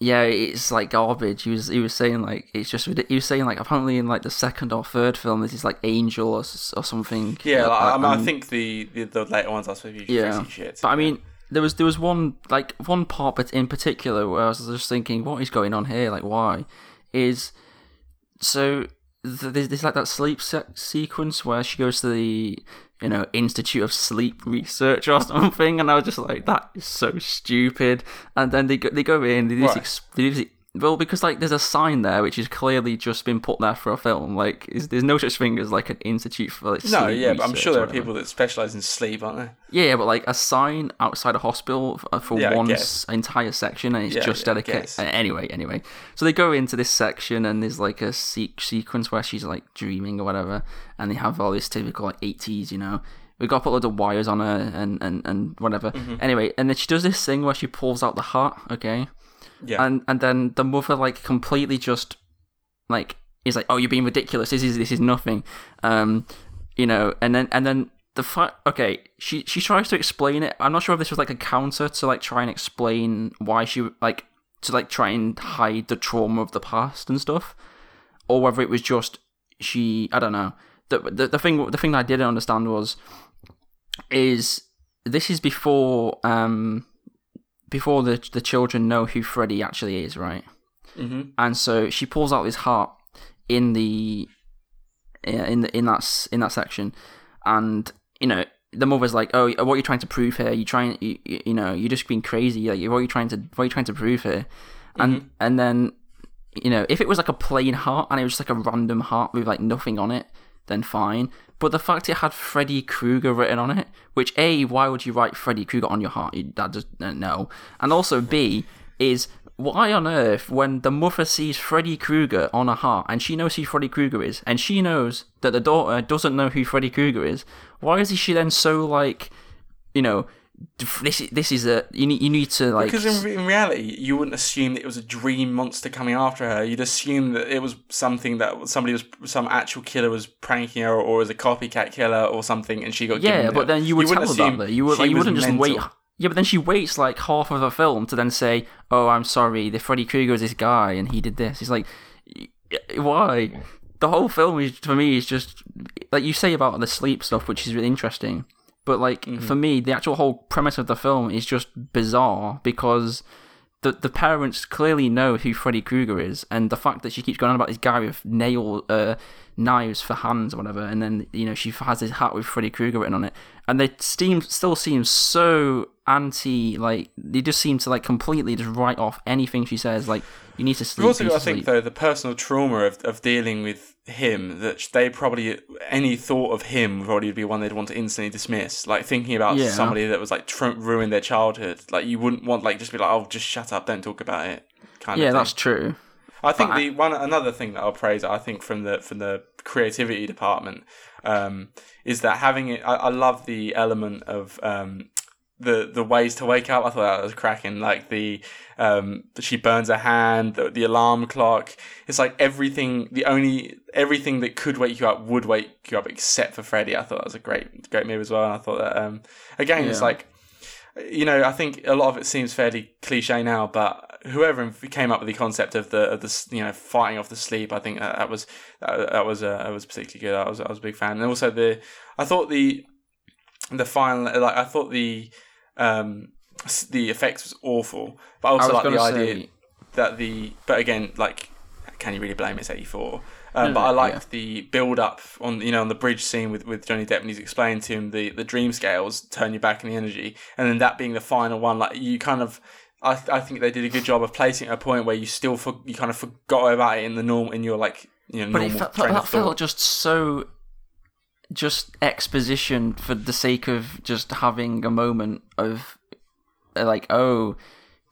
yeah, it's like garbage. He was he was saying like it's just he was saying like apparently in like the second or third film this is like Angel or, or something. Yeah, like, I, mean, I um, think the, the, the later ones are supposed to be yeah. shit. But I mean, there was there was one like one part but in particular where I was just thinking, what is going on here? Like, why? Is so there's, there's like that sleep se- sequence where she goes to the you know Institute of Sleep Research or something, and I was just like, that is so stupid. And then they go, they go in, they do, this, they do well, because like there's a sign there which is clearly just been put there for a film. Like, is, there's no such thing as like an institute for like. No, yeah, but I'm sure there are people that specialize in sleep, aren't there? Yeah, but like a sign outside a hospital for, uh, for yeah, one entire section, and it's yeah, just yeah, dedicated. Anyway, anyway, so they go into this section, and there's like a se- sequence where she's like dreaming or whatever, and they have all this typical like 80s, you know, we got to put loads of wires on her and and and whatever. Mm-hmm. Anyway, and then she does this thing where she pulls out the heart. Okay, Yeah. and and then the mother like completely just like is like, oh, you're being ridiculous. This is this is nothing. Um, you know, and then and then the fact. Okay, she she tries to explain it. I'm not sure if this was like a counter to like try and explain why she like to like try and hide the trauma of the past and stuff, or whether it was just she. I don't know. The the, the thing the thing that I didn't understand was is this is before um before the the children know who Freddy actually is, right? mm-hmm. And so she pulls out his heart in the in the in that in that section, and you know the mother's like, "Oh, what are you trying to prove here? You trying, you, you know, you're just being crazy. Like, what are you trying to, what are you trying to prove here?" And and then, you know, if it was like a plain heart and it was just like a random heart with like nothing on it, then fine. But the fact it had Freddy Krueger written on it, which a, why would you write Freddy Krueger on your heart? You, that just uh, no. And also b is why on earth when the mother sees Freddy Krueger on a heart and she knows who Freddy Krueger is and she knows that the daughter doesn't know who Freddy Krueger is, why is she then so like, you know, this is this is a you need you need to like Because in, in reality, you wouldn't assume that it was a dream monster coming after her. You'd assume that it was something that somebody was, some actual killer was pranking her, or was a copycat killer or something, and she got Yeah, but it. then you would wouldn't tell her that. Though. You would like, you wouldn't just mental. wait. Yeah, but then she waits like half of the film to then say, "Oh, I'm sorry, the Freddy Krueger is this guy and he did this." It's like, why? The whole film is for me is just like you say about the sleep stuff, which is really interesting. But like Mm-hmm. for me, the actual whole premise of the film is just bizarre because the the parents clearly know who Freddy Krueger is, and the fact that she keeps going on about this guy with nail uh, knives for hands or whatever, and then you know she has this hat with Freddy Krueger written on it, and they seem still seem so anti like they just seem to like completely just write off anything she says. Like you need to sleep. Also you got to to think though the personal trauma of, of dealing with him that they probably any thought of him would probably be one they'd want to instantly dismiss. Like thinking about Yeah. somebody that was like tr- ruined their childhood. Like you wouldn't want like just be like oh just shut up don't talk about it. Kind Yeah, of thing. that's true. I think But the one another thing that I'll praise, I think from the from the creativity department, um, is that having it. I, I love the element of um, the the ways to wake up. I thought that was cracking. Like the um, she burns her hand, the, the alarm clock. It's like everything. The only everything that could wake you up would wake you up, except for Freddy. I thought that was a great great move as well. And I thought that um, again, it's like you know, I think a lot of it seems fairly cliche now, but whoever came up with the concept of the of the you know fighting off the sleep, I think that, that was that, that was uh, that was particularly good. I was I was a big fan, and also the I thought the the final like I thought the um the effects was awful, but I I also was like the gonna idea that the but again like can you really blame it? it's 84 um, No, but I liked yeah. the build up on you know on the bridge scene with, with Johnny Depp and he's explaining to him the, the dream scales turn you back in the energy and then that being the final one like you kind of I, th- I think they did a good job of placing it at a point where you still for, you kind of forgot about it in the norm in your like you know But it normal train that of thought. felt just so just exposition for the sake of just having a moment of uh, like oh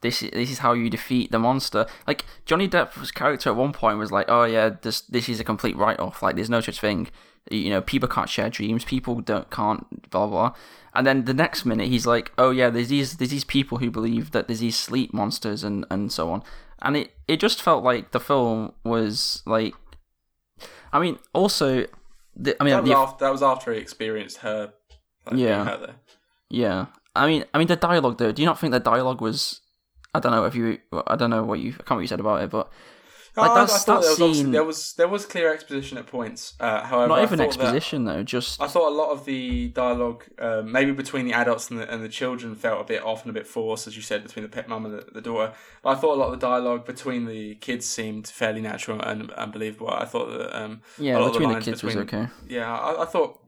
this is, this is how you defeat the monster. Like Johnny Depp's character at one point was like oh yeah this this is a complete write off like there's no such thing. You know people can't share dreams. People don't can't blah blah. And then the next minute he's like oh yeah there's these there's these people who believe that there's these sleep monsters and and so on. And it it just felt like the film was like I mean, also, the, I mean, that, was the, after, that was after he experienced her like, Yeah. there. yeah. I mean, I mean, the dialogue though. Do you not think the dialogue was? I don't know if you. I don't know what you. I can't remember what you said about it, but Like, Oh, I- I thought that there was, scene- there was there was clear exposition at points. Uh, however, not I even thought that- exposition though. Just I thought a lot of the dialogue, uh, maybe between the adults and the, and the children, felt a bit off and a bit forced, as you said, between the pet mum and the, the daughter. But I thought a lot of the dialogue between the kids seemed fairly natural and, and believable. I thought that, um, a yeah, lot of between the lines kids was okay. Yeah, I, I thought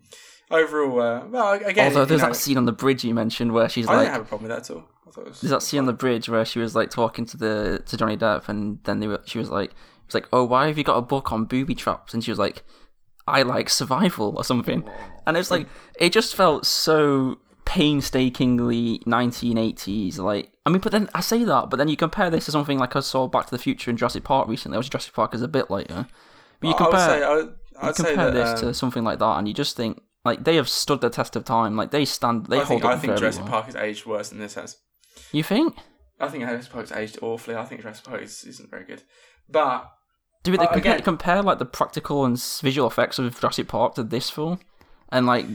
overall, uh, well, again, Although there's know, that scene on the bridge you mentioned where she's like I like, didn't have a problem with that at all. I was, there's that scene on the bridge where she was like talking to the to Johnny Depp, and then they were, she was like, it was like, oh, why have you got a book on booby traps? And she was like, I like survival or something, and it's like it just felt so painstakingly 1980s. Like, I mean, but then I say that, but then you compare this to something like I saw Back to the Future and Jurassic Park recently. I was Jurassic Park is a bit later, but you I would compare say, I would, you I'd say compare that, this um, to something like that, and you just think Like they have stood the test of time. Like they stand. They I hold think, up I think Jurassic. Park has aged worse than this has. You think? I think Jurassic Park's aged awfully. I think Jurassic Park is, isn't very good. But Do they Uh, compare, again- compare like the practical and visual effects of Jurassic Park to this film? And like,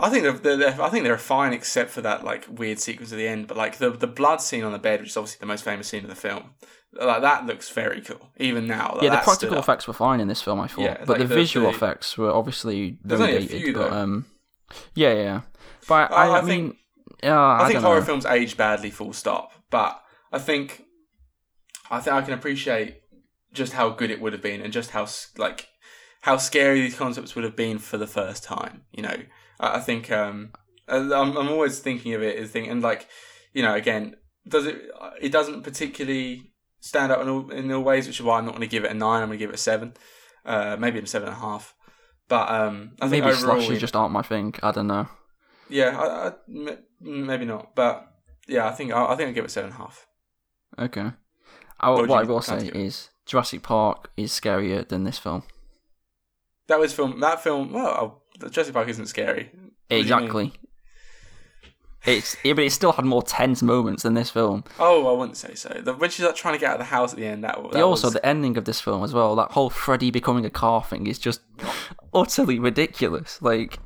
I think they're, they're, they're- I think they're fine except for that like weird sequence at the end. But like the the blood scene on the bed, which is obviously the most famous scene of the film, like that looks very cool. Even now, like, yeah, the practical effects were fine in this film. I thought, Yeah, but like the, the- visual the- effects were obviously There's very only a dated. few, but um, yeah, yeah. But I- I, I, I mean, think- yeah, I, I, think horror know. films age badly, full stop. But I think I think I can appreciate just how good it would have been and just how like how scary these concepts would have been for the first time. You know, I, I think um, I'm, I'm always thinking of it as thinking and like you know again does it it doesn't particularly stand out in all in all ways, which is why I'm not going to give it a nine. I'm going to give it a seven, uh, maybe a seven and a half. But um, I think Maybe overall, just aren't my thing. I don't know. Yeah, I, I, m- maybe not, but yeah, I think I, I think I give it seven and a half. Okay. I, What what, I will say of give it? is Jurassic Park is scarier than this film. That was film. That film. Well, oh, Jurassic Park isn't scary. What do you mean? Exactly. It's yeah, but it still had more tense moments than this film. Oh, I wouldn't say so. The, when she's like trying to get out of the house at the end, that, that Yeah, also was, the ending of this film as well. That whole Freddy becoming a car thing is just utterly ridiculous. Like,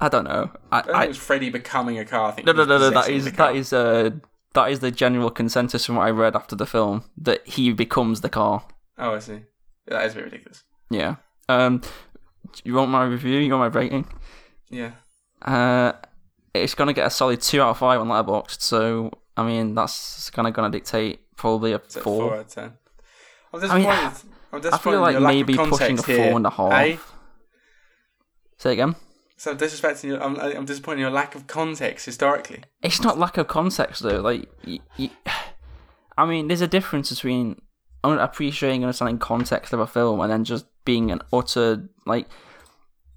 I don't know. I, I think I, it was Freddy becoming a car. No, no, no, no. That is that is uh that is the general consensus from what I read after the film that he becomes the car. Oh, I see. That is a bit ridiculous. Yeah. Um, you want my review? You want my rating? Yeah. Uh, it's gonna get a solid two out of five on Letterboxd. So I mean, that's kind of gonna dictate probably a four. four out of ten. I'm I mean. I'm disappointed I feel like your lack of maybe pushing a four here, and a half. eh? Say again. So I'm disrespecting you. I'm, I'm disappointed in your lack of context historically. It's not lack of context though. Like, I mean, there's a difference between appreciating and understanding context of a film and then just being an utter like.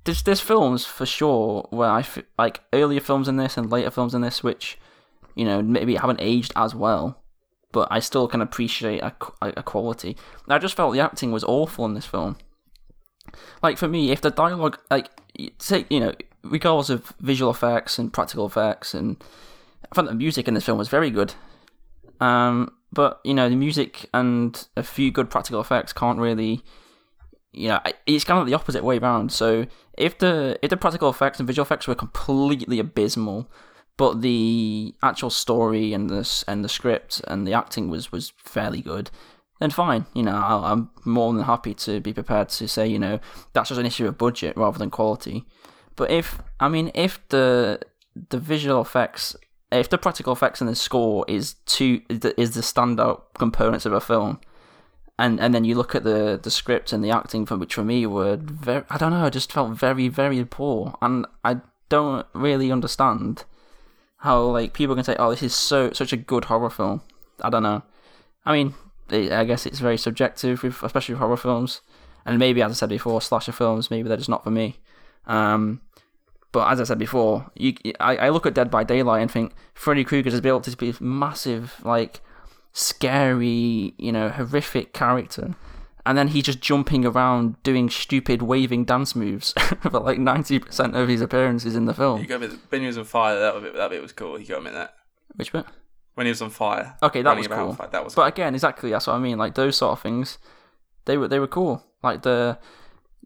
There's there's films for sure where I f- like earlier films in this and later films in this which, you know, maybe haven't aged as well, but I still can appreciate a, qu- a quality. I just felt the acting was awful in this film. Like for me, if the dialogue, like say, you know, regardless of visual effects and practical effects, and I thought the music in this film was very good. Um, but you know, the music and a few good practical effects can't really, you know, it's kind of the opposite way around. So if the if the practical effects and visual effects were completely abysmal, but the actual story and the s- and the script and the acting was was fairly good, then fine. You know, I'll, I'm more than happy to be prepared to say, you know, that's just an issue of budget rather than quality. But if I mean, if the the visual effects, if the practical effects and the score is two is the standout components of a film, and and then you look at the the script and the acting, for which for me were very, I don't know, I just felt very very poor, and I don't really understand how like people can say, oh, this is so such a good horror film. I don't know. I mean, I I guess it's very subjective, with, especially with horror films, and maybe as I said before, slasher films maybe they're just not for me. Um, but as I said before, you, I, I look at Dead by Daylight and think Freddy Krueger has built to be this massive, like, scary, you know, horrific character. And then he's just jumping around doing stupid waving dance moves for like 90% of his appearances in the film. You got to admit, when he was on fire, that bit, that bit was cool. You got admit that. Which bit? When he was on fire. Okay, that was cool. fire, that was But again, exactly that's what I mean. Like those sort of things, they were they were cool. Like the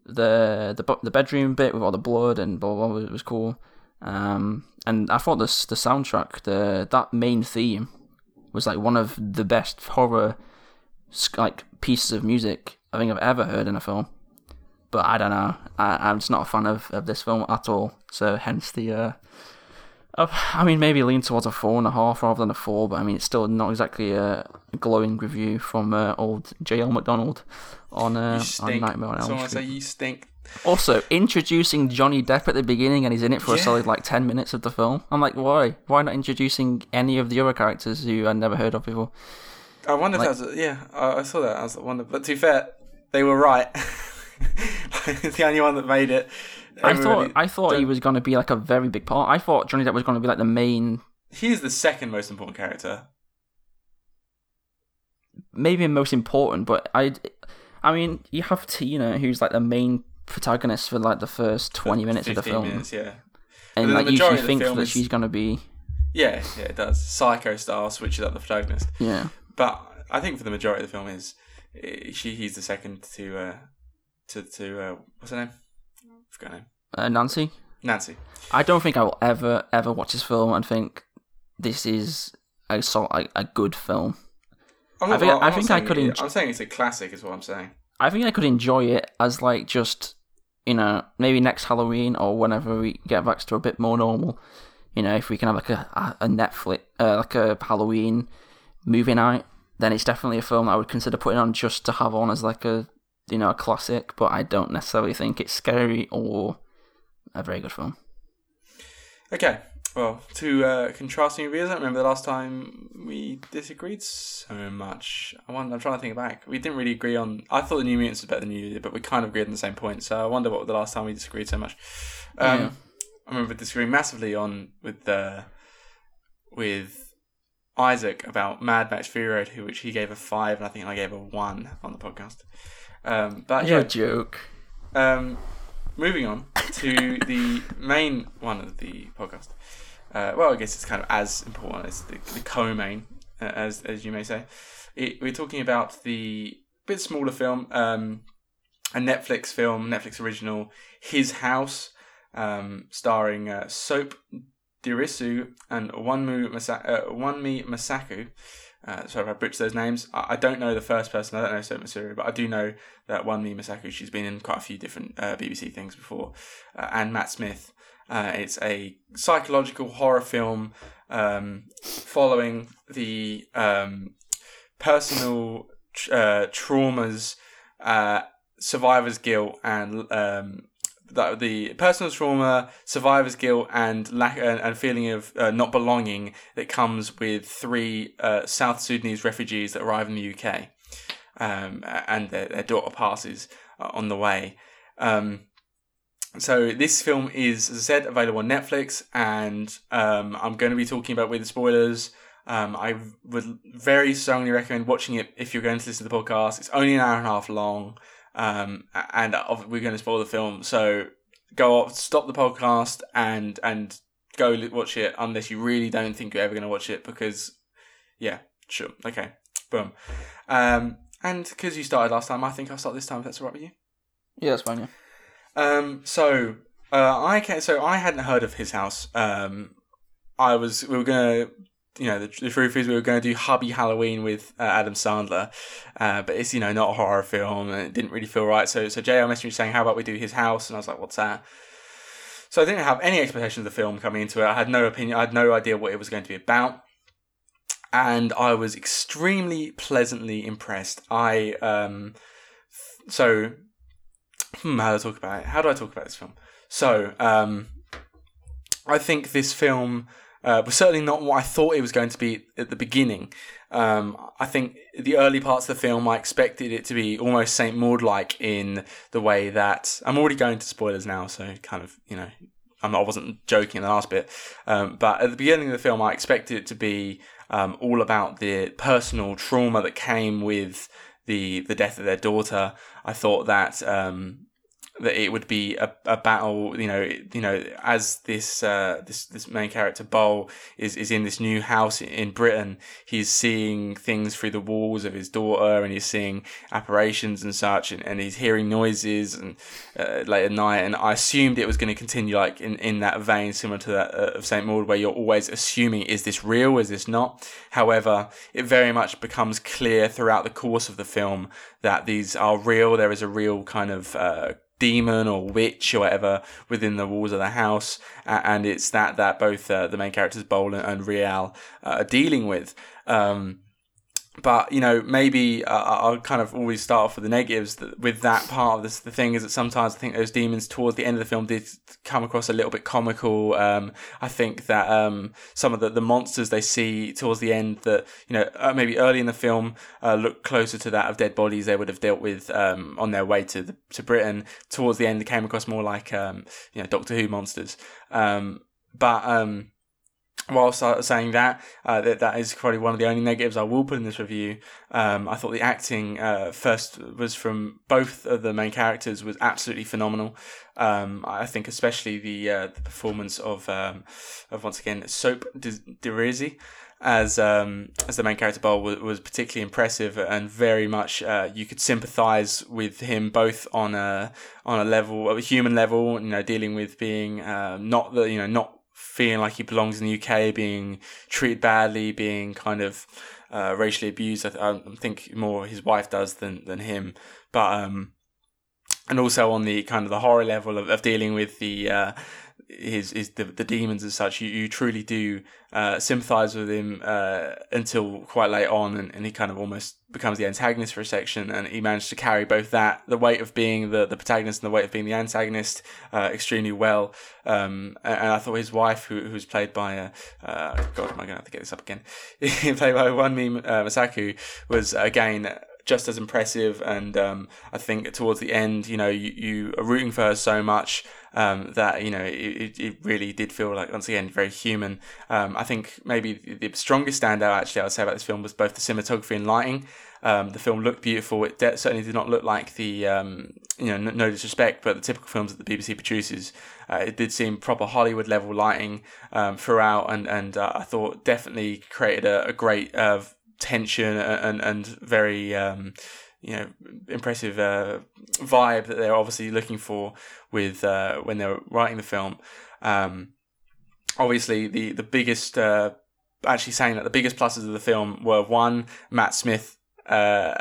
the the the bedroom bit with all the blood and blah blah, blah was, was cool. Um, and I thought this the soundtrack, the that main theme, was like one of the best horror like pieces of music I think I've ever heard in a film. But I don't know. I, I'm just not a fan of, of this film at all. So hence the uh, I mean, maybe lean towards a four and a half rather than a four, but I mean, it's still not exactly a glowing review from uh, old J.L. McDonald on, uh, on. Nightmare on Elm Someone say you stink. Also, introducing Johnny Depp at the beginning, and he's in it for a solid like ten minutes of the film. I'm like, why? Why not introducing any of the other characters who I'd never heard of before? I wonder Like- if that was. Yeah, I, I saw that. I was wonder, but to be fair, they were right. it's the only one that made it. I thought I thought he don't- was going to be like a very big part. I thought Johnny Depp was going to be like the main, He's the second most important character. maybe most important, but I, I mean, you have to, you know, who's like the main protagonist for like the first twenty minutes of the film, minutes, yeah. and like the you the think that is- she's gonna be Yeah, yeah, it does. Psycho style switches up the protagonist. yeah. But I think for the majority of the film is eh, she he's the second to uh to to uh what's her name? Forgot her name. Uh, Nancy, Nancy. I don't think I will ever ever watch this film and think this is a so a, a good film. I'm I not- think- I'm I think I could it- enj- I'm saying it's a classic, is what I'm saying. I think I could enjoy it as like just you know maybe next Halloween or whenever we get back to a bit more normal. You know, if we can have like a a a Netflix uh, like a Halloween movie night, then it's definitely a film I would consider putting on just to have on as like a you know a classic. But I don't necessarily think it's scary or a very good film. Okay, well, two uh, contrasting reviews. I remember the last time we disagreed so much. I wonder, I'm trying to think back. We didn't really agree on. I thought the New Mutants was better than you did, but we kind of agreed on the same point. So I wonder what the last time we disagreed so much. Um, Yeah. I remember disagreeing massively on with uh, with Isaac about Mad Max Fury Road, which he gave a five, and I think I gave a one on the podcast. Um, but You're yeah, joke. um, moving on to the main one of the podcast. Uh, well, I guess it's kind of as important as the, the co-main, uh, as as you may say. It, we're talking about the bit smaller film, um, a Netflix film, Netflix original, His House, um, starring uh, Sope Dirisu and Wanmu Masa- uh, Wunmi Mosaku. Uh, sorry if I butcher those names. I, I don't know the first person. I don't know Sope Masuru, but I do know that Wunmi Mosaku. She's been in quite a few different uh, BBC things before. Uh, and Matt Smith. Uh, it's a psychological horror film um, following the um, personal uh, traumas, uh, survivor's guilt, and um, the, the personal trauma, survivor's guilt, and lack and, and feeling of uh, not belonging that comes with three uh, South Sudanese refugees that arrive in the UK, um, and their, their daughter passes uh, on the way. Um, so this film is, as I said, available on Netflix, and um, I'm going to be talking about with the spoilers. Um, I would very strongly recommend watching it if you're going to listen to the podcast. It's only an hour and a half long, um, and we're going to spoil the film. So go off, stop the podcast, and and go watch it unless you really don't think you're ever going to watch it. Because, yeah, sure, okay, boom. Um, and because you started last time, I think I'll start this time. If that's all right with you. Yeah, that's fine. Yeah. Um, so uh, I can so I hadn't heard of his house. Um, I was we were gonna, you know, the, the truth is we were gonna do Hubie Halloween with uh, Adam Sandler, uh, but it's you know not a horror film and it didn't really feel right. So so JL messaged me saying, how about we do his house? And I was like, what's that? So I didn't have any expectations of the film coming into it. I had no opinion. I had no idea what it was going to be about. And I was extremely pleasantly impressed. I um, so hmm, how do I talk about it? How do I talk about this film? So, um, I think this film uh, was certainly not what I thought it was going to be at the beginning. Um, I think the early parts of the film, I expected it to be almost Saint Maud like in the way that I'm already going to spoilers now, so kind of you know. I'm I wasn't joking in the last bit, um, but at the beginning of the film, I expected it to be um, all about the personal trauma that came with the the death of their daughter. I thought that um, that it would be a, a battle. You know, you know, as this uh, this this main character Bol is is in this new house in Britain, he's seeing things through the walls of his daughter, and he's seeing apparitions and such, and, and he's hearing noises and uh, late at night. And I assumed it was going to continue like in, in that vein, similar to that uh, of Saint Maud, where you're always assuming is this real, is this not? However, it very much becomes clear throughout the course of the film that these are real. There is a real kind of uh, demon or witch or whatever within the walls of the house, and it's that that both uh, the main characters Bol and, and Rial uh, are dealing with. Um, but you know, maybe uh, I'll kind of always start off with the negatives. That with that part of this, the thing is that sometimes I think those demons towards the end of the film did come across a little bit comical. Um, I think that um, some of the, the monsters they see towards the end that you know uh, maybe early in the film uh, look closer to that of dead bodies they would have dealt with um, on their way to the, to Britain. Towards the end, they came across more like um, you know Doctor Who monsters. Um, but um, whilst saying that, uh, that that is probably one of the only negatives I will put in this review. Um, I thought the acting uh, first was from both of the main characters was absolutely phenomenal. Um, I think especially the uh, the performance of um, of once again Sope Dirisu as um, as the main character Bol was, was particularly impressive and very much uh, you could sympathise with him both on a on a level a human level you know dealing with being uh, not the you know not feeling like he belongs in the UK, being treated badly, being kind of uh, racially abused. I, I, think more his wife does than than him, but um, and also on the kind of the horror level of, of dealing with the uh, his his the, the demons and such. You, you truly do uh, sympathize with him uh, until quite late on, and, and he kind of almost becomes the antagonist for a section. And he managed to carry both that the weight of being the, the protagonist and the weight of being the antagonist uh, extremely well. Um, and, I thought his wife, who who's played by uh, uh God, am I going to have to get this up again? played by Wunmi uh, Mosaku, was again just as impressive. And um, I think towards the end, you know, you, you are rooting for her so much um, that you know it, it really did feel like once again very human. Um, I think maybe the strongest standout actually I would say about this film was both the cinematography and lighting. Um, the film looked beautiful. It de- certainly did not look like the um, you know no, disrespect, but the typical films that the BBC produces. Uh, it did seem proper Hollywood level lighting um, throughout, and and uh, I thought definitely created a, a great uh, tension and and very um, you know impressive uh, vibe that they're obviously looking for with uh, when they're writing the film. Um, obviously, the the biggest uh, actually saying that the biggest pluses of the film were one Matt Smith uh,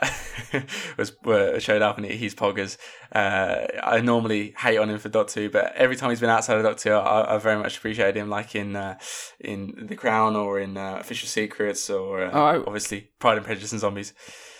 was were showed up and he's poggers. Uh, I normally hate on him for Doctor Who, but every time he's been outside of Doctor Who, I, I very much appreciated him, like in uh, in The Crown or in uh, Official Secrets or uh, oh, I... obviously Pride and Prejudice and Zombies.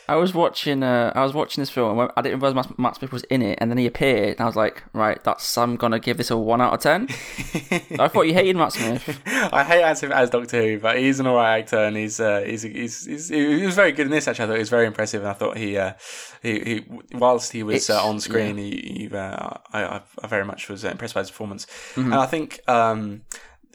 I was watching. Uh, I was watching this film. I didn't realize Matt Smith was in it, and then he appeared, and I was like, "Right, that's. I'm gonna give this a one out of 10. I thought you hated Matt Smith. I hate Matt Smith as Doctor Who, but he's an alright actor, and he's, uh, he's, he's, he's he was very good in this. Actually, I thought he was very impressive, and I thought he uh, he, he whilst he was uh, on screen, yeah. he, he uh, I, I very much was impressed by his performance, mm-hmm. and I think. Um,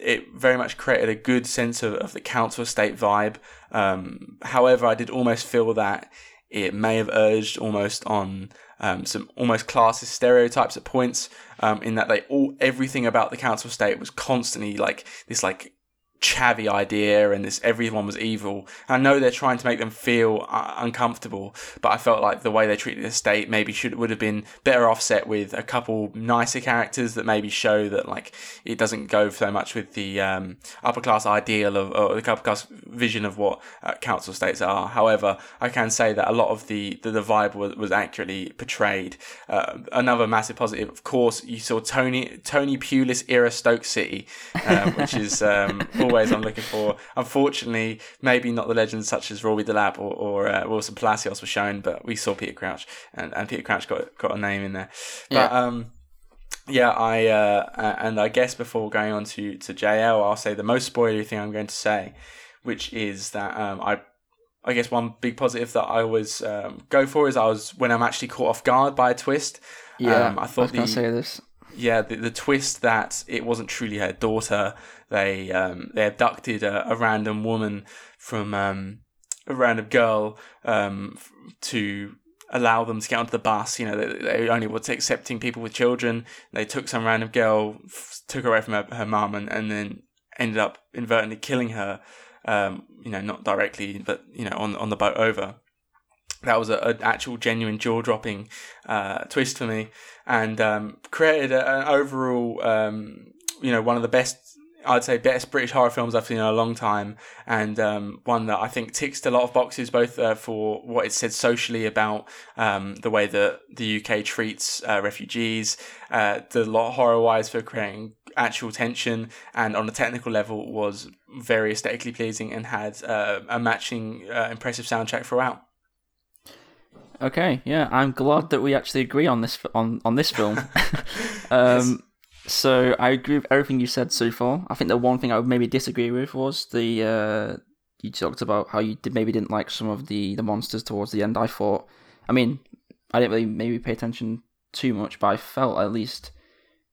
it very much created a good sense of, of the council estate vibe. Um, however, I did almost feel that it may have urged almost on um, some almost classist stereotypes at points, um, in that they all everything about the council estate was constantly like this like chavvy idea and this everyone was evil. I know they're trying to make them feel uh, uncomfortable, but I felt like the way they treated the state maybe should would have been better offset with a couple nicer characters that maybe show that like it doesn't go so much with the um, upper class ideal of or the upper class vision of what uh, council states are. However, I can say that a lot of the the, the vibe was, was accurately portrayed. Uh, another massive positive, of course, you saw Tony Tony Pulis era Stoke City, uh, which is um, always I'm looking for. Unfortunately, maybe not the legends such as Rory Delap or, or uh, Wilson Palacios were shown, but we saw Peter Crouch, and, and Peter Crouch got got a name in there. But yeah. um, yeah, I uh, and I guess before going on to to JL, I'll say the most spoilery thing I'm going to say, which is that um, I I guess one big positive that I always um, go for is I was when I'm actually caught off guard by a twist. Yeah, um, I thought I was the, say this. Yeah, the, the twist that it wasn't truly her daughter they um, they abducted a, a random woman from um, a random girl um, to allow them to get onto the bus. You know, they, they only were accepting people with children. They took some random girl, took her away from her, her mum, and, and then ended up inadvertently killing her. Um, you know, not directly, but you know, on on the boat over. That was an actual genuine jaw dropping uh, twist for me, and um, created an overall, um, you know, one of the best I'd say best British horror films I've seen in a long time, and um, one that I think ticks a lot of boxes, both uh, for what it said socially about um, the way that the UK treats uh, refugees, uh, the lot horror wise for creating actual tension, and on a technical level was very aesthetically pleasing and had uh, a matching uh, impressive soundtrack throughout. Okay, yeah, I'm glad that we actually agree on this on on this film. um, so I agree with everything you said so far. I think the one thing I would maybe disagree with was the uh, you talked about how you did, maybe didn't like some of the the monsters towards the end. I thought, I mean, I didn't really maybe pay attention too much, but I felt at least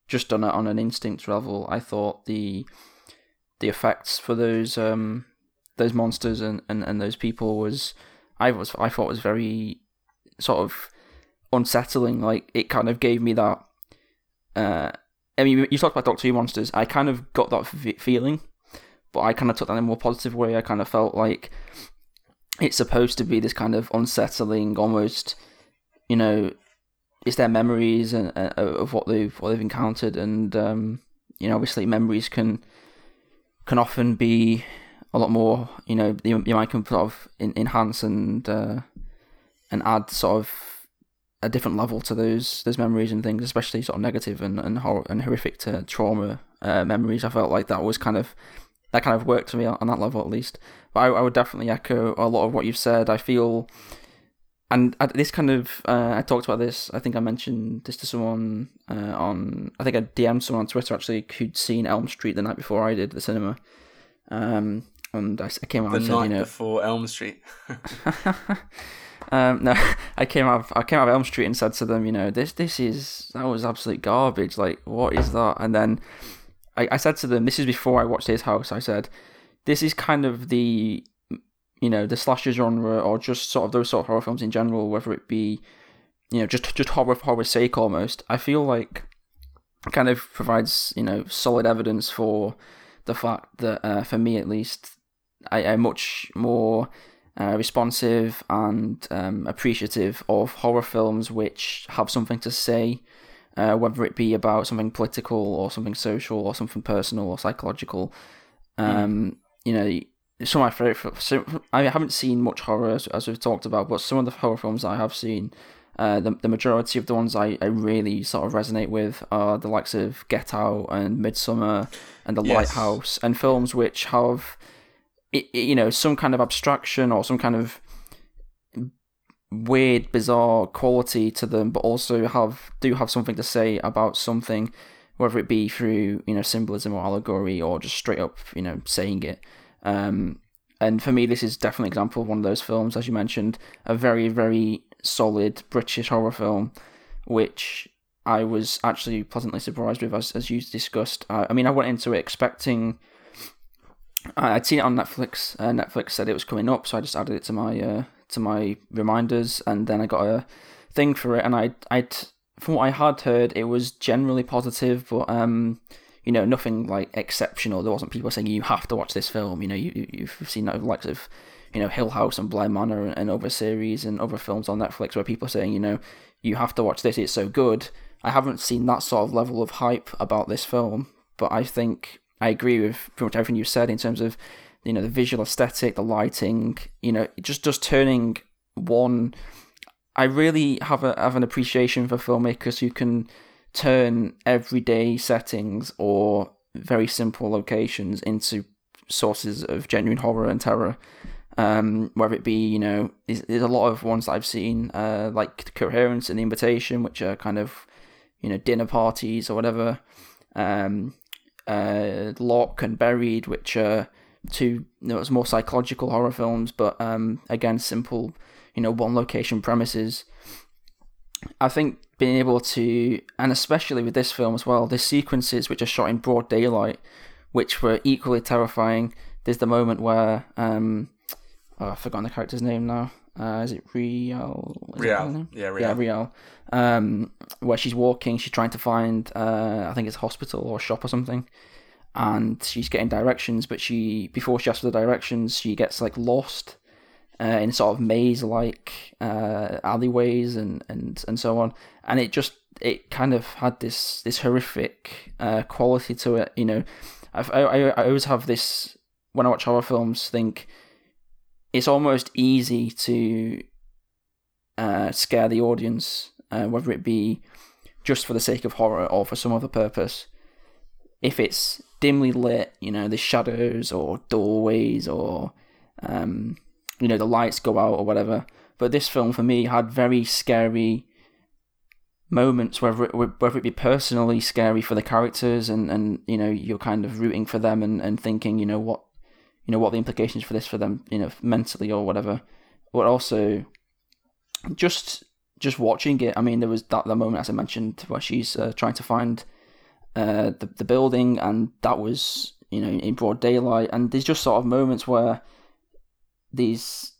just on a, on an instinct level, I thought the the effects for those um those monsters and, and, and those people was I was I thought was very sort of unsettling. Like it kind of gave me that. Uh, I mean, you talked about Doctor Who monsters. I kind of got that feeling, but I kind of took that in a more positive way. I kind of felt like it's supposed to be this kind of unsettling, almost, you know, it's their memories and uh, of what they've what they've encountered, and um, you know, obviously memories can can often be a lot more. You know, you, you might can sort of enhance and uh, and add sort of a different level to those those memories and things, especially sort of negative and and, hor- and horrific to trauma uh, memories. I felt like that was kind of that kind of worked for me on that level at least. But I, I would definitely echo a lot of what you've said. I feel, and this kind of uh, I talked about this. I think I mentioned this to someone uh, on. I think I DM'd someone on Twitter actually who'd seen Elm Street the night before I did the cinema. Um, and I, I came out the and said, night you know, before Elm Street. um, no, I came out. Of, I came out of Elm Street and said to them, you know, this this is that was absolute garbage. Like, what is that? And then I, I said to them, this is before I watched His House. I said, this is kind of the you know the slasher genre or just sort of those sort of horror films in general, whether it be you know just just horror for horror's sake almost. I feel like kind of provides you know solid evidence for the fact that uh, for me at least I am much more uh, responsive and um, appreciative of horror films which have something to say, uh, whether it be about something political or something social or something personal or psychological. Um, mm. You know, some of my favorite. So I haven't seen much horror as, as, we've talked about, but some of the horror films I have seen, uh, the the majority of the ones I, I really sort of resonate with are the likes of Get Out and Midsommar and The yes. Lighthouse and films which have you know some kind of abstraction or some kind of weird bizarre quality to them but also have do have something to say about something whether it be through you know symbolism or allegory or just straight up you know saying it. Um, and for me this is definitely an example of one of those films as you mentioned a very very solid british horror film which i was actually pleasantly surprised with as, as you discussed. Uh, i mean i went into it expecting I'd seen it on Netflix. Uh, Netflix said it was coming up, so I just added it to my uh, to my reminders, and then I got a thing for it. And I, I'd from what I had heard, it was generally positive, but um, you know, nothing like exceptional. There wasn't people saying you have to watch this film. You know, you you've seen that likes of you know Hill House and Bly Manor and, and other series and other films on Netflix where people are saying you know you have to watch this. It's so good. I haven't seen that sort of level of hype about this film, but I think I agree with pretty much everything you said in terms of you know the visual aesthetic, the lighting. You know, just just turning one. I really have a have an appreciation for filmmakers who can turn everyday settings or very simple locations into sources of genuine horror and terror. Um, whether it be, you know, there's, there's, a lot of ones that I've seen, uh, like Coherence and The Invitation, which are kind of, you know, dinner parties or whatever. Um, uh, Locke and Buried, which are two you know, it's more psychological horror films, but um, again, simple, you know, one location premises. I think being able to, and especially with this film as well, the sequences which are shot in broad daylight, which were equally terrifying. There's the moment where, um, oh, I've forgotten the character's name now. Uh, is it? Is Rial. It yeah, Rial. Yeah, Rial. Um, where she's walking, she's trying to find, uh, I think it's a hospital or a shop or something, and she's getting directions. But she, before she asks for the directions, she gets like lost uh, in sort of maze-like uh, alleyways and, and and so on. And it just it kind of had this this horrific uh, quality to it. You know, I've, I I always have this when I watch horror films. Think it's almost easy to uh, scare the audience, uh, whether it be just for the sake of horror or for some other purpose. If it's dimly lit, you know, the shadows or doorways or, um, you know, the lights go out or whatever. But this film for me had very scary moments, whether it, whether it be personally scary for the characters and, and you know, you're kind of rooting for them and, and thinking, you know, what you know what the implications for this for them, you know, mentally or whatever. But also, just just watching it. I mean, there was that the moment as I mentioned where she's uh, trying to find uh, the the building, and that was you know in broad daylight, and there's just sort of moments where these,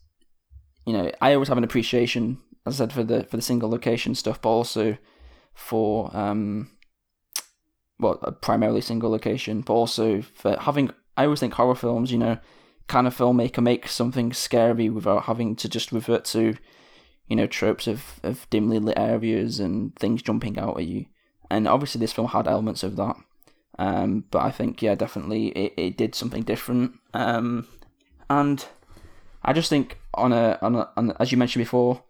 you know, I always have an appreciation, as I said, for the for the single location stuff, but also for um, well, primarily single location, but also for having. I always think horror films, you know, kind of filmmaker make something scary without having to just revert to, you know, tropes of of dimly lit areas and things jumping out at you. And obviously, this film had elements of that. Um, but I think, yeah, definitely it, it did something different. Um, and I just think on a, on a on as you mentioned before,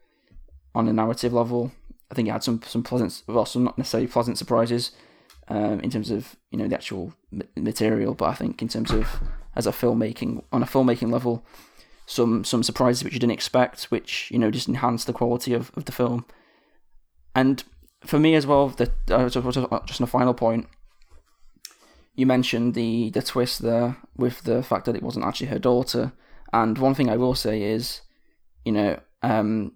on a narrative level, I think it had some some pleasant, well, some not necessarily pleasant surprises um, in terms of you know the actual material, but I think in terms of as a filmmaking on a filmmaking level, some some surprises which you didn't expect, which you know just enhanced the quality of, of the film. And for me as well, the uh, just on a final point, you mentioned the the twist there with the fact that it wasn't actually her daughter. And one thing I will say is, you know, um,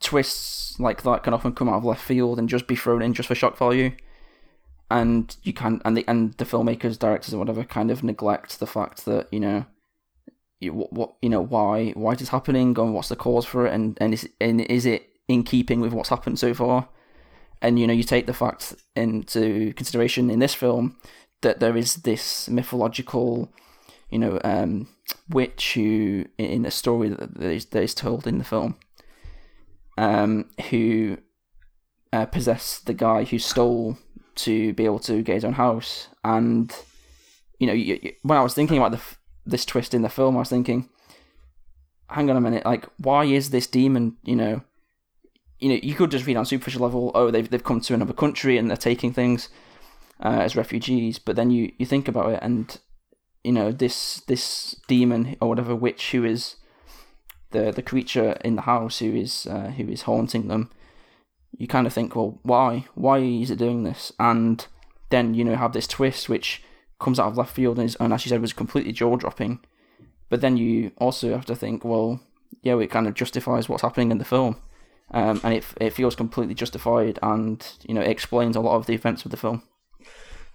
twists like that can often come out of left field and just be thrown in just for shock value. And you can and the and the filmmakers, directors, or whatever, kind of neglect the fact that you know, you, what, what you know why why it is happening and what's the cause for it and and is and is it in keeping with what's happened so far? And you know, you take the fact into consideration in this film that there is this mythological, you know, um, witch who in a story that is, that is told in the film, um, who uh, possessed the guy who stole to be able to get his own house. And you know, you, you, when I was thinking about the, this twist in the film, I was thinking, hang on a minute, like why is this demon, you know? You know, you could just read on superficial level, oh, they've they've come to another country and they're taking things uh, as refugees. But then you, you think about it, and you know this this demon or whatever witch who is the the creature in the house who is uh, who is haunting them. You kind of think, well, why why is it doing this? And then you know have this twist which comes out of left field and, is, and as you said was completely jaw dropping. But then you also have to think, well, yeah, it kind of justifies what's happening in the film. Um, and it it feels completely justified, and you know it explains a lot of the events of the film.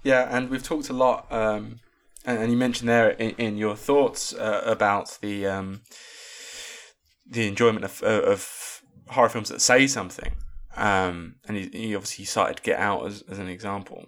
Yeah, and we've talked a lot, um, and, you mentioned there in, in your thoughts uh, about the um, the enjoyment of, of horror films that say something, um, and he, you, obviously cited Get Out as, as an example,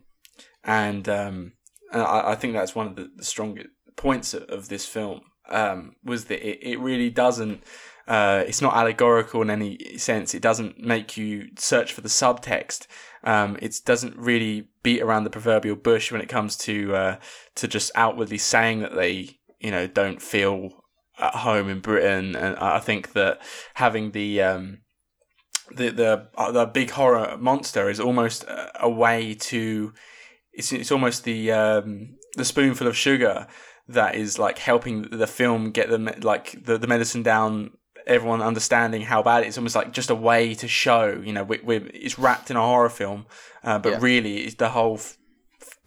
and, um, and I, I, think that's one of the, the strongest points of this film um, was that it, it really doesn't. Uh, it's not allegorical in any sense. It doesn't make you search for the subtext. Um, it doesn't really beat around the proverbial bush when it comes to uh, to just outwardly saying that they you know don't feel at home in Britain, and I think that having the um, the the uh, the big horror monster is almost a, way to it's it's almost the um, the spoonful of sugar that is like helping the film get the like the, the medicine down everyone understanding how bad it is almost like just a way to show you know we, we it's wrapped in a horror film uh, but yeah. really it's the whole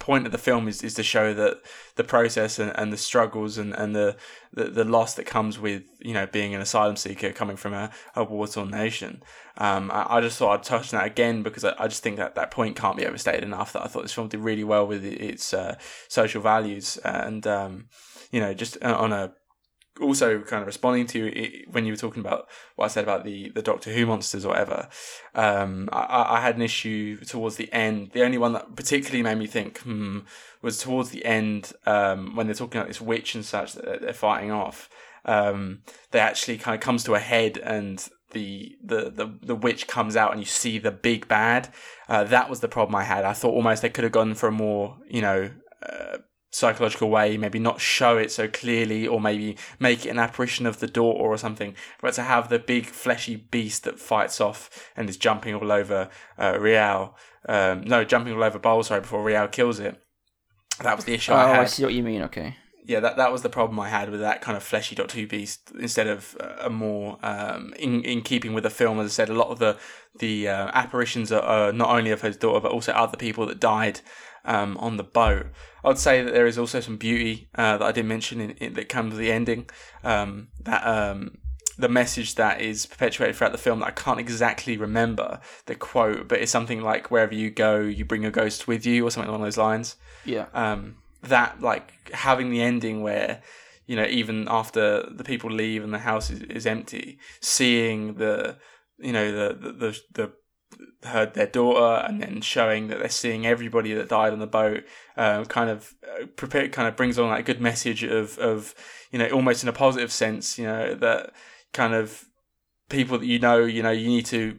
point of the film is, is to show that the process and, and the struggles and, and the, the, the loss that comes with you know being an asylum seeker coming from a, a war-torn nation. Um, I, I, just thought I'd touch on that again because I, I, just think that that point can't be overstated enough that I thought this film did really well with its uh, social values. And um, you know just uh, on a also kind of responding to you when you were talking about what I said about the, the Doctor Who monsters or whatever. Um, I, I had an issue towards the end. The only one that particularly made me think, hmm, was towards the end um, when they're talking about this witch and such that they're fighting off. Um, they actually kind of comes to a head and the, the, the, the witch comes out and you see the big bad. Uh, that was the problem I had. I thought almost they could have gone for a more, you know, uh, psychological way, maybe not show it so clearly, or maybe make it an apparition of the daughter or something, but to have the big fleshy beast that fights off and is jumping all over uh, Rial. Um, no, jumping all over Bol, sorry, before Rial kills it. That was the issue oh, I had. I see what you mean, okay. Yeah, that, that was the problem I had with that kind of fleshy Doctor Who beast instead of a more um, in in keeping with the film. As I said, a lot of the the uh, apparitions are, are, not only of his daughter but also other people that died um, on the boat. I would say that there is also some beauty uh, that I didn't mention in, in, that comes with the ending. Um, that um, the message that is perpetuated throughout the film that I can't exactly remember the quote, but it's something like "wherever you go, you bring your ghost with you" or something along those lines. Yeah. Um, that like having the ending where you know even after the people leave and the house is, is empty, seeing the you know the the the, the heard their daughter and then showing that they're seeing everybody that died on the boat um, kind of uh, prepare kind of brings on that good message of of you know almost in a positive sense you know that kind of people that you know you know you need to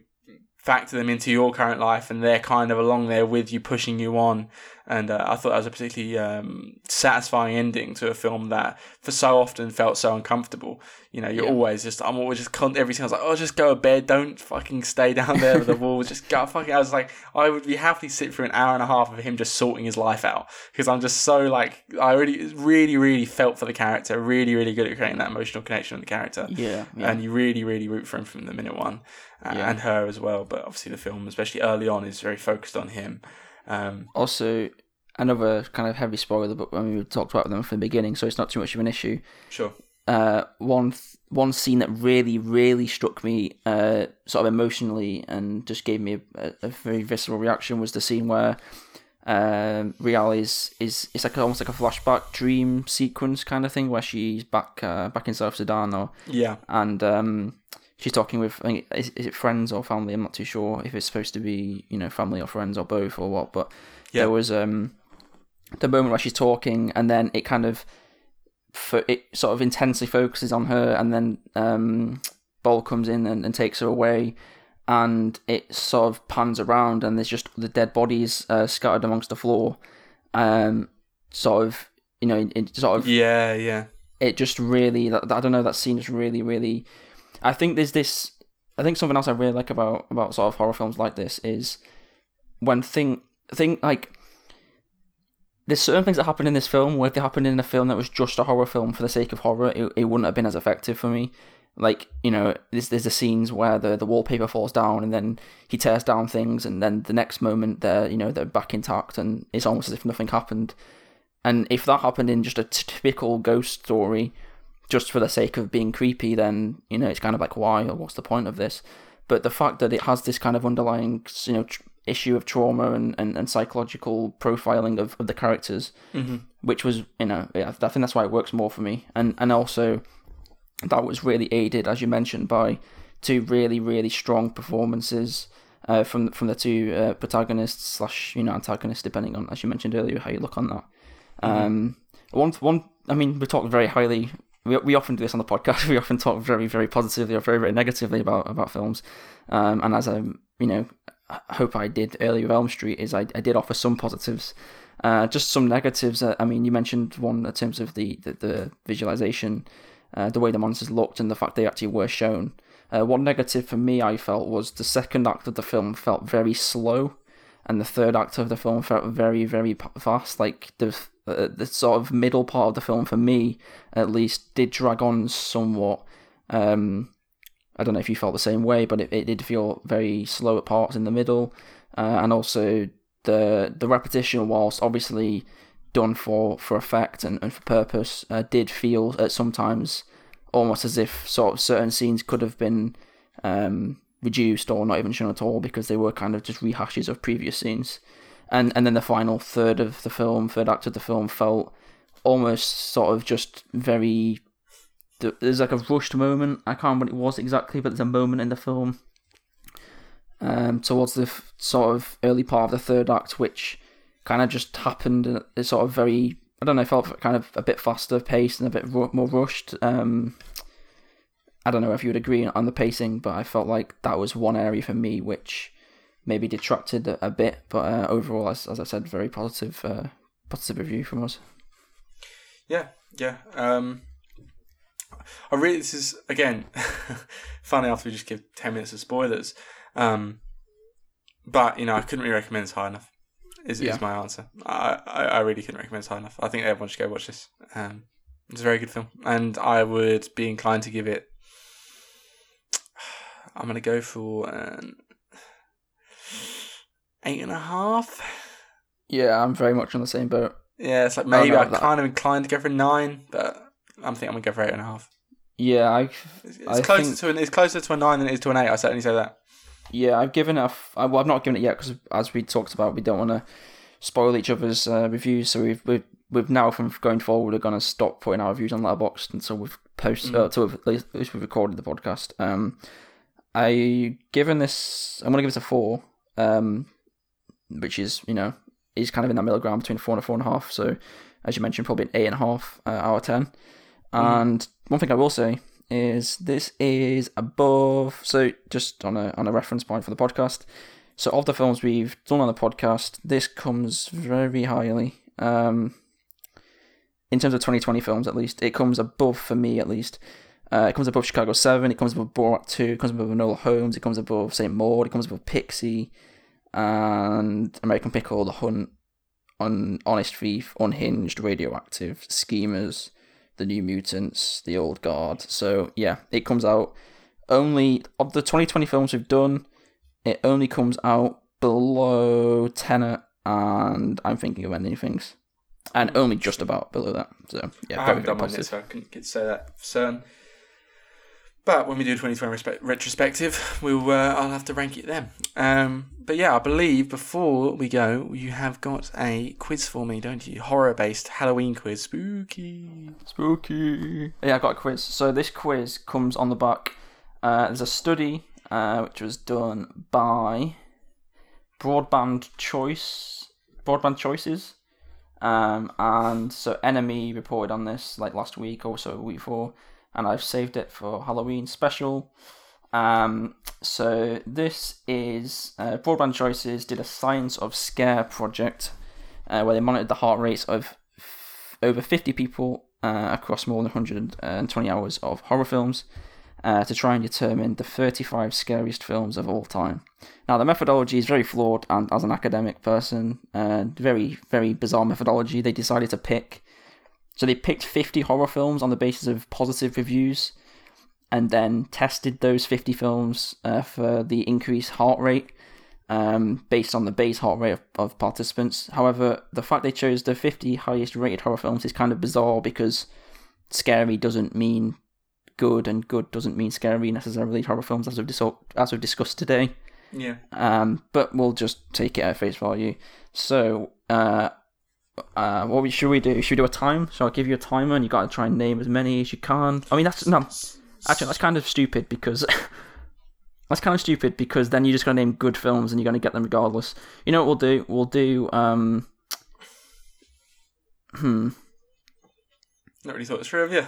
factor them into your current life and they're kind of along there with you pushing you on and uh, I thought that was a particularly um, satisfying ending to a film that for so often felt so uncomfortable. You know, you're Yeah. always just I'm always just con- every time I was like, oh, just go to bed, don't fucking stay down there with the walls, just go fucking. I was like, I would be happily sit through an hour and a half of him just sorting his life out because I'm just so like I really, really, really felt for the character, really, really good at creating that emotional connection with the character Yeah, yeah. and you really, really root for him from the minute one, uh, Yeah. and her as well. But obviously, the film, especially early on, is very focused on him. Um, also, another kind of heavy spoiler, but when we talked about them from the beginning, so it's not too much of an issue. sure. uh, one th- one scene that really really struck me uh, sort of emotionally and just gave me a, a very visceral reaction was the scene where um, Rial is is it's like almost like a flashback dream sequence kind of thing where she's back uh, back in South Sudan or Yeah, and um, she's talking with I think, is, is it friends or family? I'm not too sure if it's supposed to be you know family or friends or both or what. But Yeah. there was um, the moment where she's talking, and then it kind of fo- it sort of intensely focuses on her, and then um, Bol comes in and, and takes her away. And it sort of pans around, and there's just the dead bodies uh, scattered amongst the floor. Um, sort of, you know, it sort of yeah, yeah, it just really that, I don't know that scene is really really I think there's this I think something else I really like about about sort of horror films like this is when thing thing like there's certain things that happen in this film where if they happened in a film that was just a horror film for the sake of horror it, it wouldn't have been as effective for me. Like you know there's there's the scenes where the the wallpaper falls down and then he tears down things and then the next moment they're you know they're back intact and it's almost as if nothing happened. And if that happened in just a typical ghost story, just for the sake of being creepy, then you know it's kind of like why or what's the point of this? But the fact that it has this kind of underlying you know tr- issue of trauma and, and, and psychological profiling of, of the characters, mm-hmm. which was you know yeah, I think that's why it works more for me, and and also that was really aided as you mentioned by two really really strong performances. Uh, from from the two uh, protagonists slash you know antagonists, depending on as you mentioned earlier how you look on that. Um, one, one. I mean, we talk very highly. We, we often do this on the podcast. We often talk very, very positively or very, very negatively about about films. Um, and as I, you know, hope I did earlier with Elm Street is I, I did offer some positives. Uh, just some negatives. Uh, I mean, you mentioned one in terms of the the, the visualization, uh, the way the monsters looked, and the fact they actually were shown. Uh, one negative for me, I felt, was the second act of the film felt very slow, and the third act of the film felt very, very fast. Like the uh, the sort of middle part of the film, for me at least, did drag on somewhat. Um, I don't know if you felt the same way, but it, it did feel very slow at parts in the middle, uh, and also the the repetition, whilst obviously done for, for effect and, and for purpose, uh, did feel at sometimes almost as if sort of certain scenes could have been um, reduced or not even shown at all because they were kind of just rehashes of previous scenes. And and then the final third of the film, third act of the film, felt almost sort of just very. There's like a rushed moment. I can't remember what it was exactly, but there's a moment in the film um, towards the f- sort of early part of the third act, which kind of just happened. It's sort of very, I don't know, felt kind of a bit faster paced and a bit ru- more rushed. Um, I don't know if you would agree on the pacing, but I felt like that was one area for me which maybe detracted a, a bit. But uh, overall, as, as I said, very positive, uh, positive review from us. Yeah, yeah. Um, I really this is again funny after we just give ten minutes of spoilers. Um, but you know, I couldn't really recommend this high enough. Is, Yeah. is my answer? I, I I really couldn't recommend this high enough. I think everyone should go watch this. Um, it's a very good film, and I would be inclined to give it. I'm gonna go for an eight and a half. Yeah, I'm very much on the same boat. Yeah, it's like maybe that- kind of inclined to go for a nine, but I'm think I'm gonna go for eight and a half. Yeah, I It's, it's I closer think- to an, it's closer to a nine than it is to an eight. I certainly say that. Yeah, I've given it. A f- I, well, I've not given it yet because, as we talked about, we don't want to spoil each other's uh, reviews. So we've we've we've now from going forward, we're gonna stop putting our reviews on Letterboxd until we've post Mm. uh, until we've, at least at least we've recorded the podcast. Um, I given this, I'm gonna give this a four, um, which is you know is kind of in that middle ground between four and a four and a half. So as you mentioned, probably an eight and a half uh, out of ten. And one thing I will say is this is above. So just on a on a reference point for the podcast. So of the films we've done on the podcast, this comes very highly. Um, in terms of 2020 films, at least, it comes above for me, at least. Uh, it comes above Chicago 7, it comes above Borat 2, it comes above Enola Holmes, it comes above St. Maud, it comes above Pixie, and American Pickle, The Hunt, Un- Honest Thief, Unhinged, Radioactive, Schemers, The New Mutants, The Old Guard. So, yeah, it comes out only, of the 2020 films we've done, it only comes out below Tenet and I'm thinking of ending things. And only just about below that. So, yeah, I haven't done one yet, so I couldn't say that for certain. But when we do 2020 retrospective, we'll uh, I'll have to rank it then. Um, but yeah, I believe before we go, you have got a quiz for me, don't you? Horror-based Halloween quiz. Spooky. Spooky. Yeah, I've got a quiz. So this quiz comes on the back. Uh, there's a study uh, which was done by Broadband Choice, Broadband Choices, um, and so NME reported on this like last week or so week before, and I've saved it for Halloween special. Um, so this is uh, Broadband Choices did a Science of Scare project uh, where they monitored the heart rates of f- over 50 people uh, across more than 120 hours of horror films uh, to try and determine the 35 scariest films of all time. Now, the methodology is very flawed, and as an academic person, uh, very, very bizarre methodology. They decided to pick. So they picked 50 horror films on the basis of positive reviews and then tested those 50 films uh, for the increased heart rate um, based on the base heart rate of, of participants. However, the fact they chose the 50 highest rated horror films is kind of bizarre because scary doesn't mean good and good doesn't mean scary necessarily horror films as we've, dis- as we've discussed today. Yeah. Um, but we'll just take it at face value. So, uh, uh, what we, should we do? Should we do a time? So I'll give you a timer, and you got to try and name as many as you can. I mean, that's no, actually that's kind of stupid because that's kind of stupid because then you're just gonna name good films and you're gonna get them regardless. You know what we'll do? We'll do um, hmm. Not really thought this through, have you?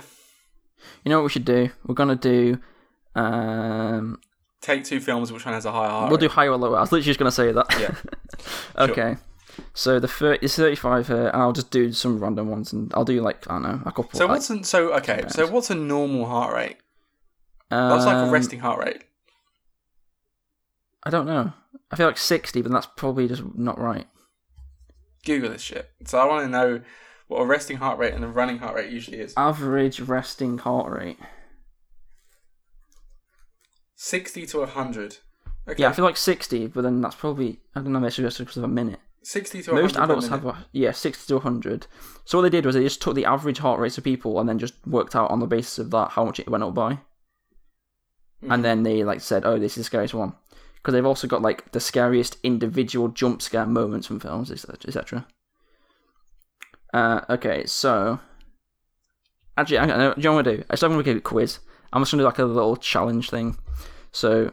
You know what we should do? We're gonna do um, Take two films, which one has a higher we'll do higher or lower. I was literally just gonna say that. Yeah. Okay. So the 30, it's 35 here, I'll just do some random ones, and I'll do like I don't know a couple. So like, what's an, so okay? So what's a normal heart rate? um, That's like a resting heart rate. I don't know. I feel like 60, but that's probably just not right. Google this shit. So I want to know what a resting heart rate and a running heart rate usually is. Average resting heart rate. Sixty to hundred. Okay. Yeah, I feel like 60, but then that's probably I don't know. Maybe it's just because of a minute. Sixty to Most 100 adults have a, yeah 60 to 100. So what they did was they just took the average heart rates of people and then just worked out on the basis of that how much it went up by. Mm-hmm. and then they like said, "Oh, this is the scariest one," because they've also got like the scariest individual jump scare moments from films, etc. Uh, okay, so actually, I know, do you know what I'm gonna do? I still want to give a quiz. I'm just gonna do like a little challenge thing. So,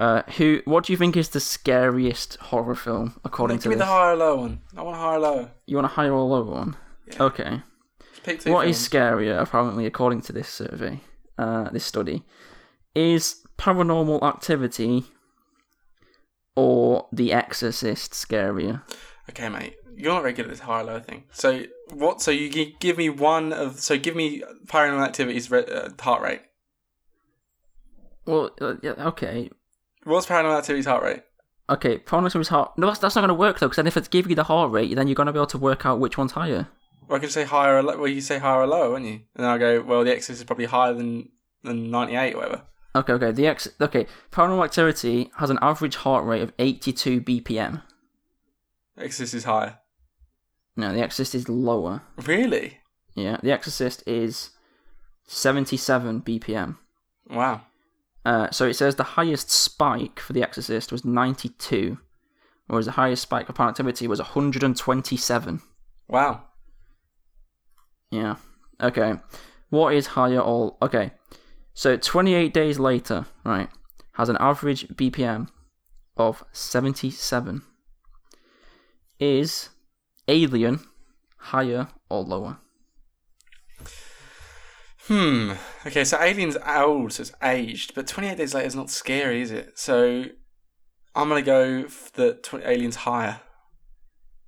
uh, who? What do you think is the scariest horror film according to Give me this? the higher or low one. I want a higher or low. You want a higher or lower one? Yeah. Okay. Pick two What is films. scarier, apparently, according to this survey, uh, this study, is paranormal activity or The Exorcist scarier? Okay, mate. You're not very good at this higher or low thing. So what? So you gi- give me one of. So give me paranormal activities re- uh, heart rate. Well, uh, yeah, okay. What's paranormal activity's heart rate? Okay, paranormal activity's heart. No, that's, that's not going to work though, because then if it's giving you the heart rate, then you're going to be able to work out which one's higher. Or I could say higher or low. Well, you say higher or lower, wouldn't you? And I'll go. Well, the Exorcist is probably higher than than ninety eight or whatever. Okay, okay. The ex. Okay, paranormal activity has an average heart rate of 82 BPM. Exorcist is higher. No, The Exorcist is lower. Really? Yeah, The Exorcist is 77 BPM. Wow. Uh, so it says the highest spike for The Exorcist was 92, whereas the highest spike for Paranormal Activity was 127. Wow. Yeah. Okay. What is higher or okay? So 28 days later, right, has an average BPM of 77. Is Alien higher or lower? Hmm. Okay, so Alien's old, so it's aged, but 28 days later is not scary, is it? So I'm gonna go f- that tw- Alien's higher.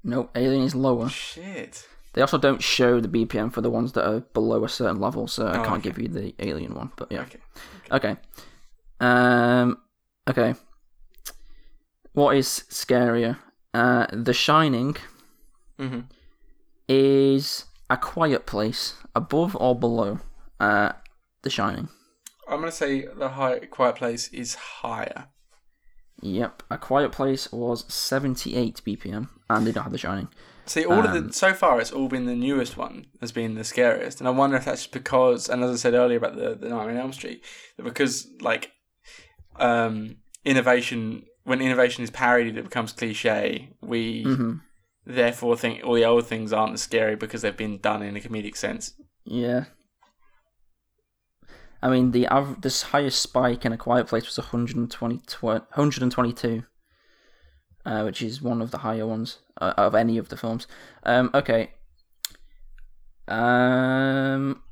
No, Alien is lower. Shit. They also don't show the BPM for the ones that are below a certain level, so I Oh, can't okay. give you the Alien one. But yeah. Okay. Okay. Um. Okay. What is scarier? Uh, The Shining hmm is a quiet place above or below uh, The Shining. I'm gonna say the high Quiet Place is higher. Yep, A Quiet Place was 78 BPM, and they don't have The Shining. See, all of Um, the so far, it's all been the newest one has been the scariest, and I wonder if that's because, and as I said earlier about the the Nightmare on Elm Street, that because like um, innovation, when innovation is parodied, it becomes cliche. We hmm therefore think all the old things aren't as scary because they've been done in a comedic sense. Yeah. I mean, the av- this highest spike in A Quiet Place was 120, tw- 122, uh, which is one of the higher ones uh, of any of the films. Um, okay. Um.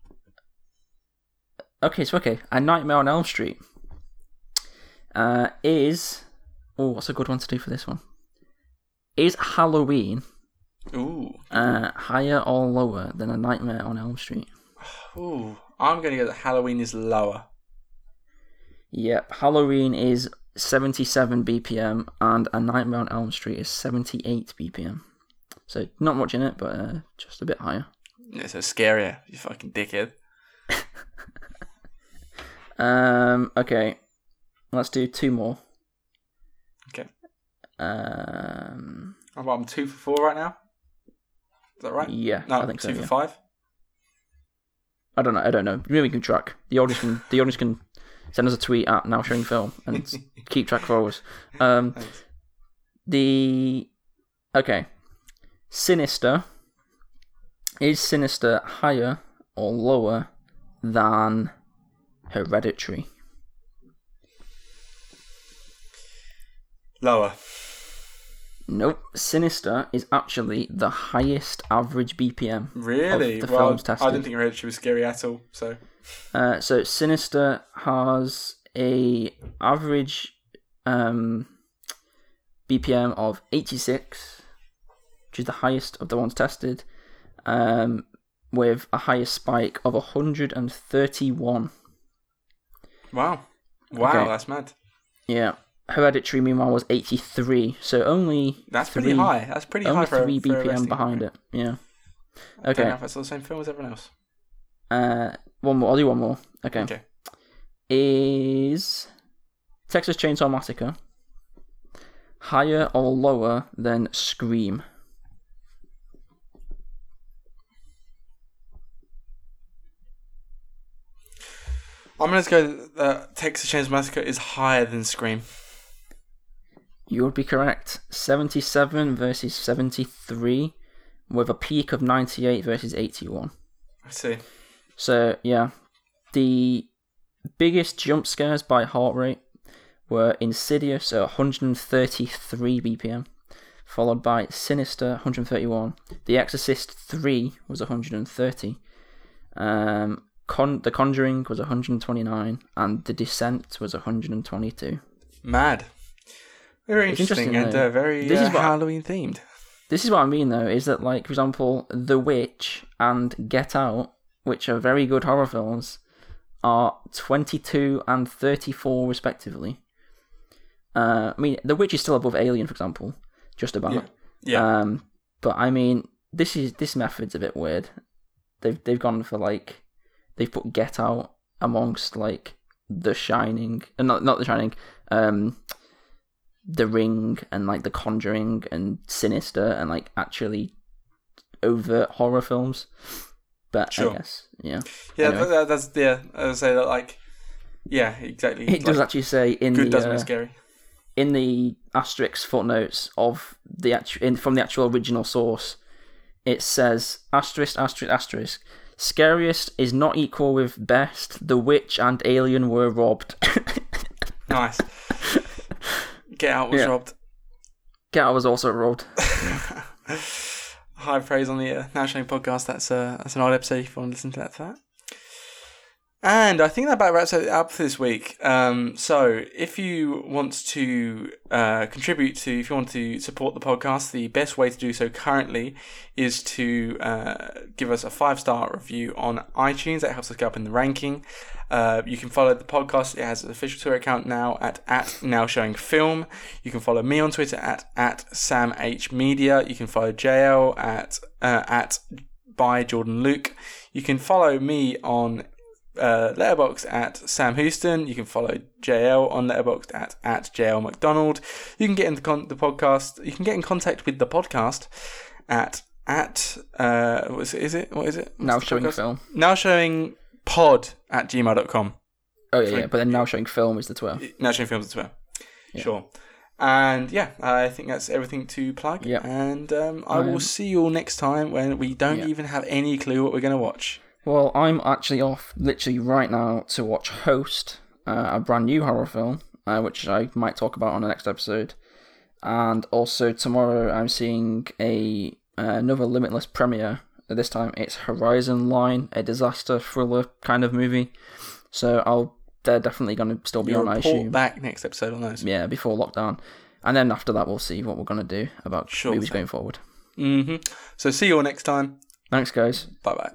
Okay, so okay, A Nightmare on Elm Street uh, is. Oh, what's a good one to do for this one? Is Halloween Ooh, uh, higher or lower than A Nightmare on Elm Street? ooh, I'm gonna go that Halloween is lower. Yep, Halloween is 77 BPM and A Nightmare on Elm Street is 78 BPM. So not much in it, but uh, just a bit higher. Yeah, so scarier, you fucking dickhead. Um, okay, let's do two more. Okay. Um, I'm, I'm two for four right now. Is that right? yeah, No, I think so. two for Yeah. five. I don't know. I don't know. Maybe we can track. The audience can. The audience can send us a tweet at now showing film and keep track for us. Um, the okay, Sinister is Sinister higher or lower than Hereditary? Lower. Nope. Sinister is actually the highest average BPM. Really? the well, films I didn't think Hereditary was scary at all. So Uh, so Sinister has a average um, BPM of 86, which is the highest of the ones tested, um, with a highest spike of 131. wow, wow, Okay. that's mad. Yeah. Hereditary, meanwhile, was 83, so only That's pretty high. That's pretty only high for three for BPM behind it. Yeah. I don't know Okay. if that's the same film as everyone else. Uh, one more. I'll do one more. Okay. Okay. Is Texas Chainsaw Massacre higher or lower than Scream? I'm gonna go that Texas Chainsaw Massacre is higher than Scream. You would be correct. 77 versus 73, with a peak of 98 versus 81. I see. So, yeah. The biggest jump scares by heart rate were Insidious at 133 BPM, followed by Sinister 131. The Exorcist 3 was 130. Um, Con- the Conjuring was 129, and The Descent was 122. Mad. Very It's interesting, interesting, and uh, very This uh, is what- Halloween themed. This is what I mean, though, is that, like, for example, The Witch and Get Out, which are very good horror films, are 22 and 34 respectively. Uh, I mean, The Witch is still above Alien, for example, just about. Yeah. Yeah. Um, but I mean, this is this method's a bit weird. They've they've gone for like they've put Get Out amongst like The Shining, and not not The Shining, um, The Ring, and like The Conjuring and Sinister, and like actually overt horror films. But Sure. I guess yeah, yeah, anyway. that, that- that's yeah. I would say that like, yeah, exactly. it does actually say in good the doesn't uh, scary. in the asterisk footnotes of the actual in, from the actual original source, it says asterisk asterisk asterisk Scariest is not equal with best. The Witch and Alien were robbed. Nice. Get Out was Yeah. robbed. Get Out was also robbed. High praise on the uh, Showing podcast. That's uh, that's an odd episode if you want to listen to that. For that. And I think that about wraps it up for this week. Um, so if you want to uh, contribute to, if you want to support the podcast, the best way to do so currently is to uh, give us a five star review on iTunes. That helps us get up in the ranking. Uh, you can follow the podcast. It has an official Twitter account now at, at Now Showing Film. You can follow me on Twitter at, at Sam H Media. You can follow JL at, uh, at by Jordan Luke. You can follow me on uh, Letterboxd at Sam Houston. You can follow JL on Letterboxd at, at JL McDonald. You can get into con- the podcast. You can get in contact with the podcast at at uh what is it? Is it what is it? What's Now showing podcast? film. Now showing pod at gmail.com. Oh yeah, yeah, but then now showing film is the Twitter. Now showing film films as well. Sure. And yeah, I think that's everything to plug. Yep. And um, I will Um, see you all next time when we don't yeah. even have any clue what we're going to watch. Well, I'm actually off literally right now to watch Host, uh, a brand new horror film, uh, which I might talk about on the next episode. And also tomorrow, I'm seeing a uh, another Limitless premiere. This time, it's Horizon Line, a disaster thriller kind of movie. So I'll they're definitely going to still be You'll on, I assume. back next episode on those. Yeah, before lockdown. And then after that, we'll see what we're going to do about Sure movies going forward. hmm So see you all next time. Thanks, guys. Bye bye.